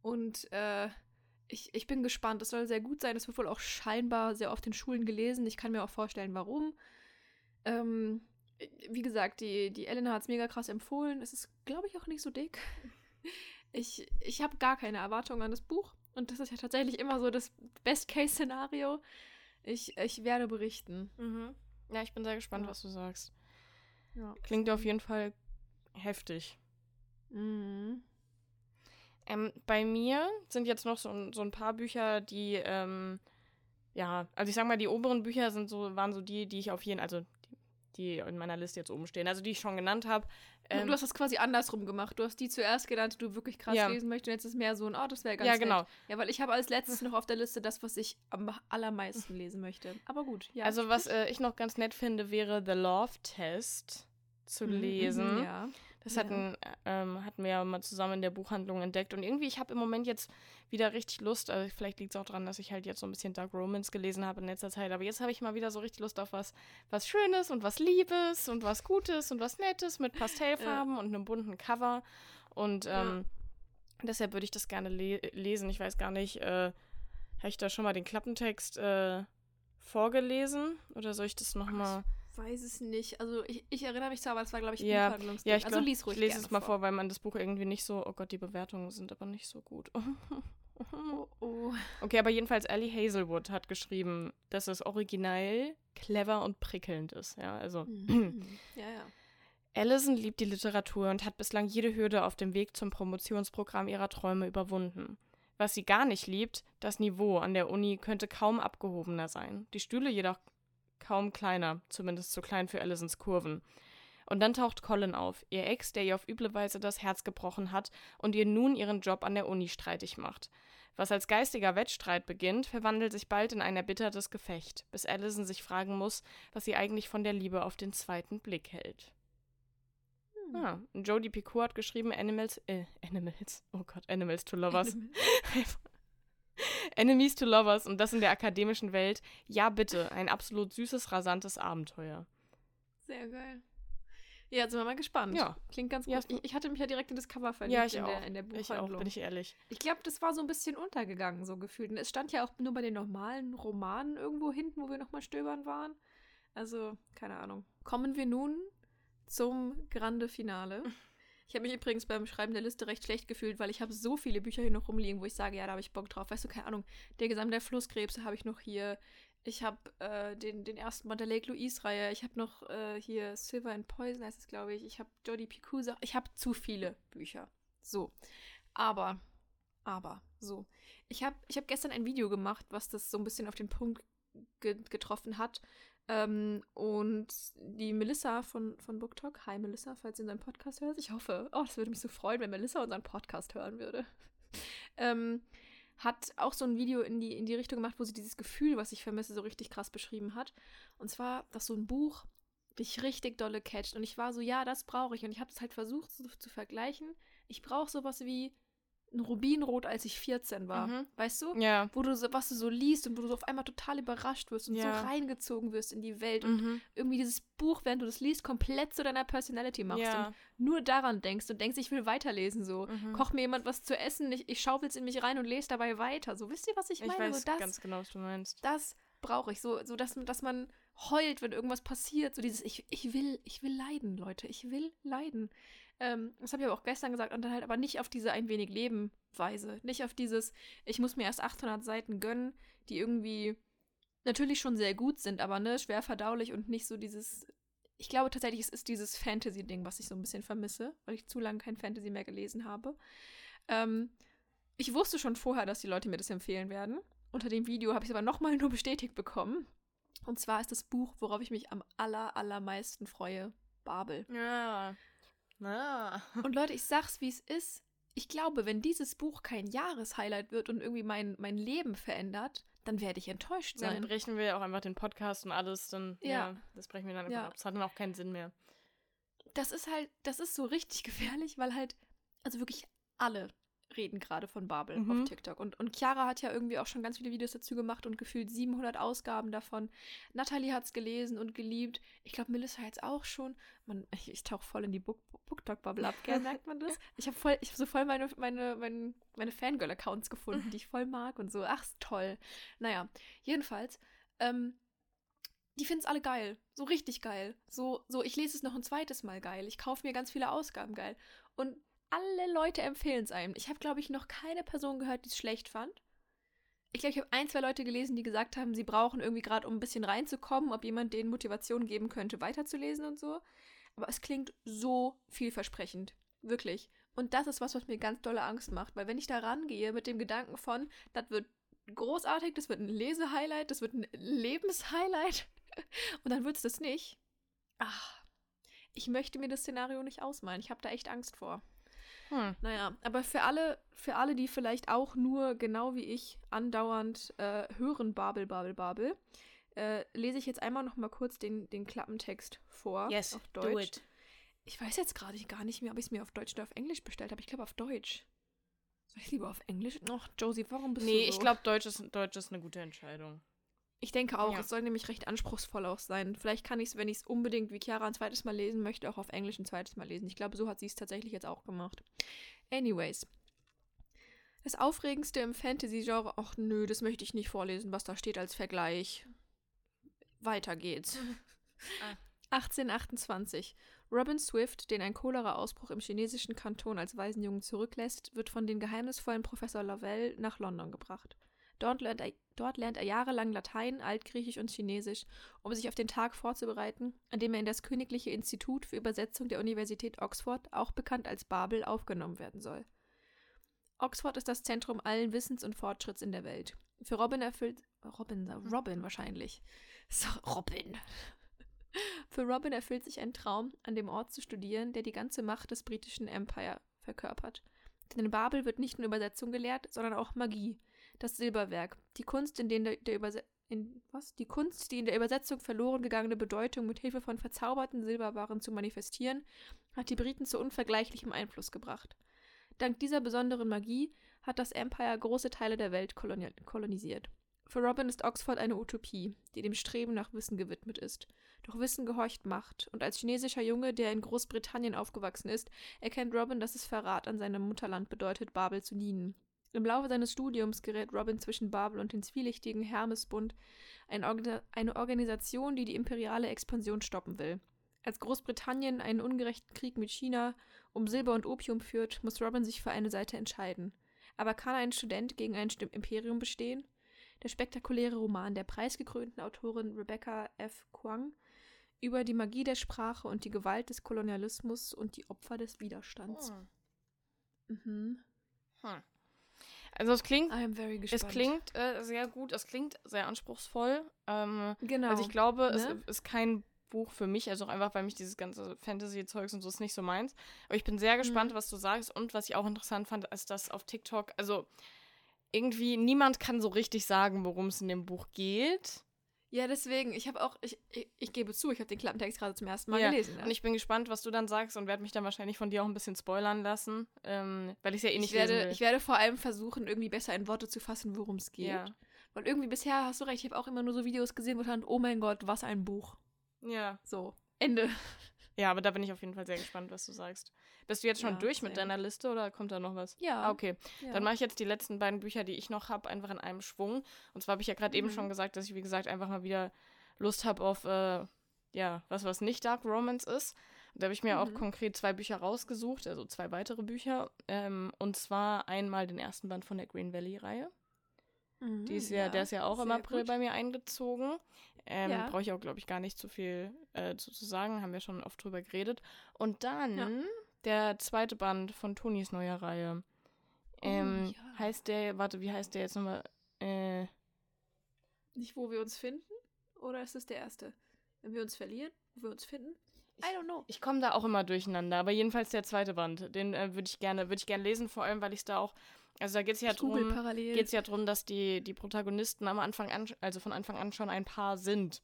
Speaker 1: Und äh, ich, ich bin gespannt. Es soll sehr gut sein. Es wird wohl auch scheinbar sehr oft in Schulen gelesen. Ich kann mir auch vorstellen, warum. Ähm, wie gesagt, die, die Elena hat es mega krass empfohlen. Es ist, glaube ich, auch nicht so dick. Ich, ich habe gar keine Erwartungen an das Buch. Und das ist ja tatsächlich immer so das Best-Case-Szenario. Ich, ich werde berichten.
Speaker 3: Mhm. Ja, ich bin sehr gespannt,
Speaker 1: Ja.
Speaker 3: was du sagst.
Speaker 1: Ja.
Speaker 3: Klingt auf jeden Fall heftig.
Speaker 1: Mhm.
Speaker 3: Ähm, bei mir sind jetzt noch so, ein- so ein paar Bücher, die, ähm, ja, also ich sag mal, die oberen Bücher sind so, waren so die, die ich auf jeden, also die, die in meiner Liste jetzt oben stehen, also die ich schon genannt habe. Ähm,
Speaker 1: du hast das quasi andersrum gemacht. Du hast die zuerst genannt, die du wirklich krass
Speaker 3: Ja.
Speaker 1: lesen möchtest. Und jetzt ist mehr so ein, oh, das wäre ganz
Speaker 3: ja,
Speaker 1: nett.
Speaker 3: genau.
Speaker 1: Ja, weil ich habe als letztes noch auf der Liste das, was ich am allermeisten lesen möchte. Aber gut, ja.
Speaker 3: also was äh, ich noch ganz nett finde, wäre The Love Test zu
Speaker 1: Mhm,
Speaker 3: lesen.
Speaker 1: mhm, Ja.
Speaker 3: Das
Speaker 1: Ja.
Speaker 3: hatten, ähm, hatten wir ja mal zusammen in der Buchhandlung entdeckt. Und irgendwie, ich habe im Moment jetzt wieder richtig Lust. Also vielleicht liegt es auch daran, dass ich halt jetzt so ein bisschen Dark Romance gelesen habe in letzter Zeit. Aber jetzt habe ich mal wieder so richtig Lust auf was, was Schönes und was Liebes und was Gutes und was Nettes mit Pastellfarben und einem bunten Cover. Und
Speaker 1: Ja.
Speaker 3: ähm, deshalb würde ich das gerne le lesen. Ich weiß gar nicht, äh, habe ich da schon mal den Klappentext äh, vorgelesen? Oder soll ich das nochmal.
Speaker 1: Weiß es nicht. Also ich, ich erinnere mich zwar, aber das war, glaube ich,
Speaker 3: Ja,
Speaker 1: Buchhandlungsding.
Speaker 3: Ja, ich,
Speaker 1: also
Speaker 3: glaub,
Speaker 1: lies ruhig
Speaker 3: ich lese es mal vor. weil man das Buch irgendwie nicht so, oh Gott, die Bewertungen sind aber nicht so gut. (laughs)
Speaker 1: Oh, oh.
Speaker 3: okay, aber jedenfalls Ellie Hazelwood hat geschrieben, dass es originell, clever und prickelnd ist. Ja, also
Speaker 1: Mhm. (clears throat) ja, ja.
Speaker 3: Allison liebt die Literatur und hat bislang jede Hürde auf dem Weg zum Promotionsprogramm ihrer Träume überwunden. Was sie gar nicht liebt, das Niveau an der Uni könnte kaum abgehobener sein. Die Stühle jedoch kaum kleiner, zumindest zu klein für Allisons Kurven. Und dann taucht Colin auf, ihr Ex, der ihr auf üble Weise das Herz gebrochen hat und ihr nun ihren Job an der Uni streitig macht. Was als geistiger Wettstreit beginnt, verwandelt sich bald in ein erbittertes Gefecht, bis Allison sich fragen muss, was sie eigentlich von der Liebe auf den zweiten Blick hält.
Speaker 1: Hm.
Speaker 3: Ah, Jodie Picoult hat geschrieben Animals, äh, Animals, oh Gott, Animals to Lovers. (laughs) (laughs) Enemies to Lovers und das in der akademischen Welt. Ja, bitte, ein absolut süßes, rasantes Abenteuer.
Speaker 1: Sehr geil. Ja, jetzt sind wir mal gespannt.
Speaker 3: Ja.
Speaker 1: Klingt ganz gut.
Speaker 3: Ja,
Speaker 1: ich, ich hatte mich ja direkt in das Cover verliebt
Speaker 3: Ja, ich
Speaker 1: in,
Speaker 3: auch.
Speaker 1: Der, in der
Speaker 3: Ich auch,
Speaker 1: Buchhandlung.
Speaker 3: bin ich ehrlich.
Speaker 1: Ich glaube, das war so ein bisschen untergegangen, so gefühlt. Und es stand ja auch nur bei den normalen Romanen irgendwo hinten, wo wir nochmal stöbern waren. Also, keine Ahnung. Kommen wir nun zum Grande Finale. (laughs) Ich habe mich übrigens beim Schreiben der Liste recht schlecht gefühlt, weil ich habe so viele Bücher hier noch rumliegen, wo ich sage, ja, da habe ich Bock drauf. Weißt du, keine Ahnung. Der Gesang der Flusskrebse habe ich noch hier. Ich habe äh, den, den ersten Band der Lake Louise-Reihe. Ich habe noch äh, hier Silver and Poison, heißt es, glaube ich. Ich habe Jodie Picoult. Ich habe zu viele Bücher. So. Aber, aber, so. Ich habe ich hab gestern ein Video gemacht, was das so ein bisschen auf den Punkt ge getroffen hat. Ähm, und die Melissa von, von BookTok, hi Melissa, falls du unseren Podcast hörst. Ich hoffe, oh, das würde mich so freuen, wenn Melissa unseren Podcast hören würde. (laughs) ähm, hat auch so ein Video in die, in die Richtung gemacht, wo sie dieses Gefühl, was ich vermisse, so richtig krass beschrieben hat. Und zwar, dass so ein Buch dich richtig dolle catcht. Und ich war so, ja, das brauche ich. Und ich habe es halt versucht so, zu vergleichen. Ich brauche sowas wie ein Rubinrot, als ich 14 war.
Speaker 3: Mhm.
Speaker 1: Weißt du?
Speaker 3: Ja.
Speaker 1: Wo du so, was du so liest und wo du so auf einmal total überrascht wirst und
Speaker 3: Ja.
Speaker 1: so reingezogen wirst in die Welt und
Speaker 3: Mhm.
Speaker 1: irgendwie dieses Buch, während du das liest, komplett zu deiner Personality machst
Speaker 3: Ja.
Speaker 1: und nur daran denkst und denkst, ich will weiterlesen so.
Speaker 3: Mhm.
Speaker 1: Koch mir jemand was zu essen, ich, ich schaufel's in mich rein und lese dabei weiter. So, wisst ihr, was ich
Speaker 3: Ich
Speaker 1: meine?
Speaker 3: weiß
Speaker 1: so, das,
Speaker 3: ganz genau, was du meinst.
Speaker 1: das brauche ich. So, so dass, dass man heult, wenn irgendwas passiert. So dieses, ich, ich will, ich will leiden, Leute. Ich will leiden. Ähm, das habe ich aber auch gestern gesagt und dann halt aber nicht auf diese ein wenig Leben Weise. Nicht auf dieses, ich muss mir erst 800 Seiten gönnen, die irgendwie natürlich schon sehr gut sind, aber ne, schwer verdaulich und nicht so dieses. Ich glaube tatsächlich, es ist dieses Fantasy-Ding, was ich so ein bisschen vermisse, weil ich zu lange kein Fantasy mehr gelesen habe. Ähm, ich wusste schon vorher, dass die Leute mir das empfehlen werden. Unter dem Video habe ich es aber nochmal nur bestätigt bekommen. Und zwar ist das Buch, worauf ich mich am aller, allermeisten freue, Babel.
Speaker 3: Ja. Na.
Speaker 1: Und Leute, ich sag's, wie es ist. Ich glaube, wenn dieses Buch kein Jahreshighlight wird und irgendwie mein, mein Leben verändert, dann werde ich enttäuscht
Speaker 3: Dann
Speaker 1: sein.
Speaker 3: brechen wir auch einfach den Podcast und alles, dann, ja,
Speaker 1: Ja.
Speaker 3: das brechen wir dann einfach
Speaker 1: Ja.
Speaker 3: ab. Das hat dann auch keinen Sinn mehr.
Speaker 1: Das ist halt, das ist so richtig (laughs) gefährlich, weil halt, also wirklich alle, reden gerade von Babel
Speaker 3: Mhm.
Speaker 1: auf TikTok. Und, und Chiara hat ja irgendwie auch schon ganz viele Videos dazu gemacht und gefühlt 700 Ausgaben davon. Natalie hat es gelesen und geliebt. Ich glaube, Melissa jetzt auch schon. Man, ich, ich tauche voll in die Book, BookTok-Bubble ab, gell? merkt man das? (laughs) Ich habe voll, ich hab so voll meine, meine, meine, meine Fangirl-Accounts gefunden, die ich voll mag und so. Ach, ist toll. Naja, jedenfalls, ähm, die finden es alle geil. So richtig geil. So, so, ich lese es noch ein zweites Mal geil. Ich kaufe mir ganz viele Ausgaben geil. Und alle Leute empfehlen es einem. Ich habe, glaube ich, noch keine Person gehört, die es schlecht fand. Ich glaube, ich habe ein, zwei Leute gelesen, die gesagt haben, sie brauchen irgendwie gerade, um ein bisschen reinzukommen, ob jemand denen Motivation geben könnte, weiterzulesen und so. Aber es klingt so vielversprechend. Wirklich. Und das ist was, was mir ganz dolle Angst macht. Weil wenn ich da rangehe mit dem Gedanken von, das wird großartig, das wird ein Lesehighlight, das wird ein Lebenshighlight (laughs) und dann wird es das nicht. Ach, ich möchte mir das Szenario nicht ausmalen. Ich habe da echt Angst vor.
Speaker 3: Hm.
Speaker 1: Naja, aber für alle, für alle, die vielleicht auch nur, genau wie ich, andauernd äh, hören Babel, Babel, Babel, äh, lese ich jetzt einmal noch mal kurz den, den Klappentext vor
Speaker 3: Yes,
Speaker 1: auf Deutsch. Ich weiß jetzt gerade gar nicht mehr, ob ich es mir auf Deutsch oder auf Englisch bestellt habe. Ich glaube auf Deutsch. Soll ich lieber auf Englisch? Ach, Josie, warum bist
Speaker 3: Nee,
Speaker 1: du so?
Speaker 3: ich glaube, Deutsch ist, Deutsch ist eine gute Entscheidung.
Speaker 1: Ich denke auch,
Speaker 3: Ja.
Speaker 1: es soll nämlich recht anspruchsvoll auch sein. Vielleicht kann ich es, wenn ich es unbedingt wie Chiara ein zweites Mal lesen möchte, auch auf Englisch ein zweites Mal lesen. Ich glaube, so hat sie es tatsächlich jetzt auch gemacht. Anyways. Das Aufregendste im Fantasy-Genre, ach nö, das möchte ich nicht vorlesen, was da steht als Vergleich. Weiter geht's. (laughs)
Speaker 3: Ah.
Speaker 1: 1828. Robin Swift, den ein Cholera-Ausbruch im chinesischen Kanton als Waisenjungen zurücklässt, wird von den geheimnisvollen Professor Lavelle nach London gebracht. Dort lernt, er, dort lernt er jahrelang Latein, Altgriechisch und Chinesisch, um sich auf den Tag vorzubereiten, an dem er in das Königliche Institut für Übersetzung der Universität Oxford, auch bekannt als Babel, aufgenommen werden soll. Oxford ist das Zentrum allen Wissens und Fortschritts in der Welt. Für Robin erfüllt. Robin, Robin wahrscheinlich. So, Robin. Für Robin erfüllt sich ein Traum, an dem Ort zu studieren, der die ganze Macht des britischen Empire verkörpert. Denn in Babel wird nicht nur Übersetzung gelehrt, sondern auch Magie, das Silberwerk, die Kunst, in, denen der, der Überse in, was? die Kunst, die in der Übersetzung verloren gegangene Bedeutung mit Hilfe von verzauberten Silberwaren zu manifestieren, hat die Briten zu unvergleichlichem Einfluss gebracht. Dank dieser besonderen Magie hat das Empire große Teile der Welt koloni kolonisiert. Für Robin ist Oxford eine Utopie, die dem Streben nach Wissen gewidmet ist. Doch Wissen gehorcht Macht, und als chinesischer Junge, der in Großbritannien aufgewachsen ist, erkennt Robin, dass es Verrat an seinem Mutterland bedeutet, Babel zu dienen. Im Laufe seines Studiums gerät Robin zwischen Babel und den zwielichtigen Hermesbund, ein Orga eine Organisation, die die imperiale Expansion stoppen will. Als Großbritannien einen ungerechten Krieg mit China um Silber und Opium führt, muss Robin sich für eine Seite entscheiden. Aber kann ein Student gegen ein Imperium bestehen? Der spektakuläre Roman der preisgekrönten Autorin Rebecca F. Kuang über die Magie der Sprache und die Gewalt des Kolonialismus und die Opfer des Widerstands. Mhm.
Speaker 3: Hm. Also es klingt, es klingt äh, sehr gut, es klingt sehr anspruchsvoll. Ähm,
Speaker 1: genau.
Speaker 3: Also ich glaube, es
Speaker 1: Ne?
Speaker 3: ist kein Buch für mich, also auch einfach, weil mich dieses ganze Fantasy-Zeugs und so ist nicht so meins. Aber ich bin sehr
Speaker 1: Mhm.
Speaker 3: gespannt, was du sagst. Und was ich auch interessant fand, ist, dass auf TikTok, also irgendwie niemand kann so richtig sagen, worum es in dem Buch geht.
Speaker 1: Ja, deswegen, ich habe auch, ich, ich, ich gebe zu, ich habe den Klappentext gerade zum ersten Mal
Speaker 3: Ja,
Speaker 1: gelesen. Ne?
Speaker 3: Und ich bin gespannt, was du dann sagst und werde mich dann wahrscheinlich von dir auch ein bisschen spoilern lassen, ähm, weil ich es ja eh nicht
Speaker 1: ich, werde,
Speaker 3: lesen will.
Speaker 1: ich werde vor allem versuchen, irgendwie besser in Worte zu fassen, worum es geht.
Speaker 3: ja.
Speaker 1: Weil irgendwie bisher hast du recht, ich habe auch immer nur so Videos gesehen, wo stand, oh mein Gott, was ein Buch.
Speaker 3: ja.
Speaker 1: So, Ende.
Speaker 3: Ja, aber da bin ich auf jeden Fall sehr gespannt, was du sagst. Bist du jetzt schon
Speaker 1: Ja,
Speaker 3: durch mit deiner Liste oder kommt da noch was?
Speaker 1: Ja.
Speaker 3: Ah, okay.
Speaker 1: Ja.
Speaker 3: Dann mache ich jetzt die letzten beiden Bücher, die ich noch habe, einfach in einem Schwung. Und zwar habe ich ja gerade eben
Speaker 1: Mhm.
Speaker 3: schon gesagt, dass ich, wie gesagt, einfach mal wieder Lust habe auf, äh, ja, was, was nicht Dark Romance ist. Und da habe ich mir auch
Speaker 1: Mhm.
Speaker 3: konkret zwei Bücher rausgesucht, also zwei weitere Bücher. Ähm, und zwar einmal den ersten Band von der Green Valley-Reihe.
Speaker 1: Mhm,
Speaker 3: Die ist ja, der ist ja auch im April
Speaker 1: gut.
Speaker 3: bei mir eingezogen. Ähm,
Speaker 1: Ja.
Speaker 3: Brauche ich auch, glaube ich, gar nicht zu viel äh, zu, zu sagen. Haben wir schon oft drüber geredet. Und dann
Speaker 1: Ja.
Speaker 3: der zweite Band von Tonis neuer Reihe. Ähm,
Speaker 1: Oh, ja.
Speaker 3: Heißt der, warte, wie heißt der jetzt nochmal? Äh,
Speaker 1: Nicht, wo wir uns finden? Oder ist es der erste? Wenn wir uns verlieren, wo wir uns finden? I don't know.
Speaker 3: ich komme da auch immer durcheinander, aber jedenfalls der zweite Band. Den äh, würde ich gerne, würde ich gerne lesen, vor allem, weil ich es da auch. Also da geht es ja
Speaker 1: Ich google
Speaker 3: drum.
Speaker 1: parallel.
Speaker 3: geht es ja darum, dass die, die Protagonisten am Anfang an, also von Anfang an schon ein Paar sind.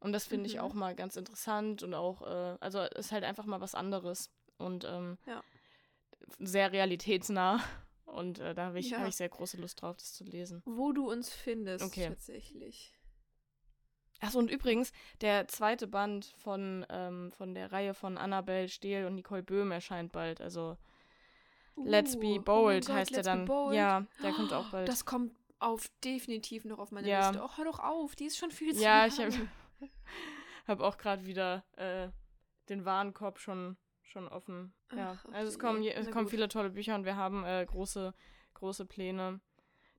Speaker 3: Und das finde ich
Speaker 1: Mhm.
Speaker 3: auch mal ganz interessant und auch, äh, also ist halt einfach mal was anderes und ähm,
Speaker 1: Ja.
Speaker 3: sehr realitätsnah. Und äh, da habe ich,
Speaker 1: Ja.
Speaker 3: hab ich sehr große Lust drauf, das zu lesen.
Speaker 1: Wo du uns findest,
Speaker 3: Okay.
Speaker 1: tatsächlich.
Speaker 3: Achso, und übrigens, der zweite Band von, ähm, von der Reihe von Annabelle Stehl und Nicole Böhm erscheint bald. Also Let's
Speaker 1: Uh,
Speaker 3: Be
Speaker 1: oh mein
Speaker 3: Bold
Speaker 1: Gott,
Speaker 3: heißt
Speaker 1: Let's Be
Speaker 3: dann. Ja, der kommt auch (gasps) bald.
Speaker 1: Das kommt auf definitiv noch auf meine
Speaker 3: Ja.
Speaker 1: Liste. Oh, hör doch auf, die ist schon viel zu
Speaker 3: ja, ich
Speaker 1: lang.
Speaker 3: habe (laughs) hab auch gerade wieder äh, den Warenkorb schon, schon offen. ja,
Speaker 1: Ach,
Speaker 3: also es kommen, je- es kommen
Speaker 1: gut.
Speaker 3: viele tolle Bücher und wir haben äh, große, große Pläne.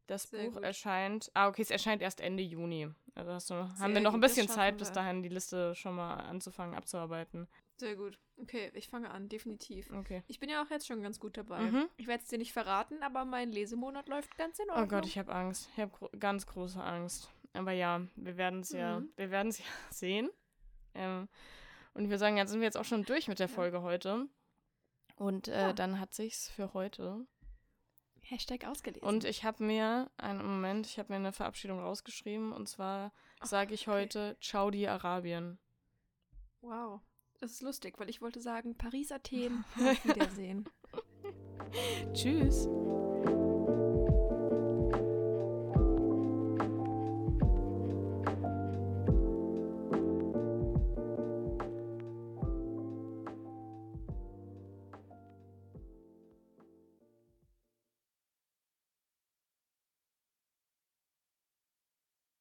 Speaker 3: Das
Speaker 1: Sehr
Speaker 3: Buch
Speaker 1: gut.
Speaker 3: erscheint. Ah, okay, es erscheint erst Ende Juni. Also hast du, haben wir noch ein bisschen Zeit, bis dahin die Liste schon mal anzufangen, abzuarbeiten.
Speaker 1: Sehr gut. Okay, ich fange an, definitiv.
Speaker 3: Okay.
Speaker 1: Ich bin ja auch jetzt schon ganz gut dabei.
Speaker 3: Mhm.
Speaker 1: Ich werde es dir nicht verraten, aber mein Lesemonat läuft ganz in
Speaker 3: Oh
Speaker 1: Ordnung.
Speaker 3: Gott, ich habe Angst. Ich habe gro ganz große Angst. Aber ja, wir werden es ja,
Speaker 1: Mhm.
Speaker 3: wir werden es (laughs) ja sehen. Ähm, und ich würde sagen, jetzt sind wir jetzt auch schon durch mit der
Speaker 1: Ja.
Speaker 3: Folge heute. Und äh,
Speaker 1: Ja.
Speaker 3: dann hat sich's für heute.
Speaker 1: Hashtag ausgelesen.
Speaker 3: Und ich habe mir, einen Moment, ich habe mir eine Verabschiedung rausgeschrieben. Und zwar sage ich
Speaker 1: okay.
Speaker 3: heute Ciao di Arabien.
Speaker 1: Wow. Das ist lustig, weil ich wollte sagen, Paris, Athen, (laughs) auf Wiedersehen.
Speaker 3: Tschüss.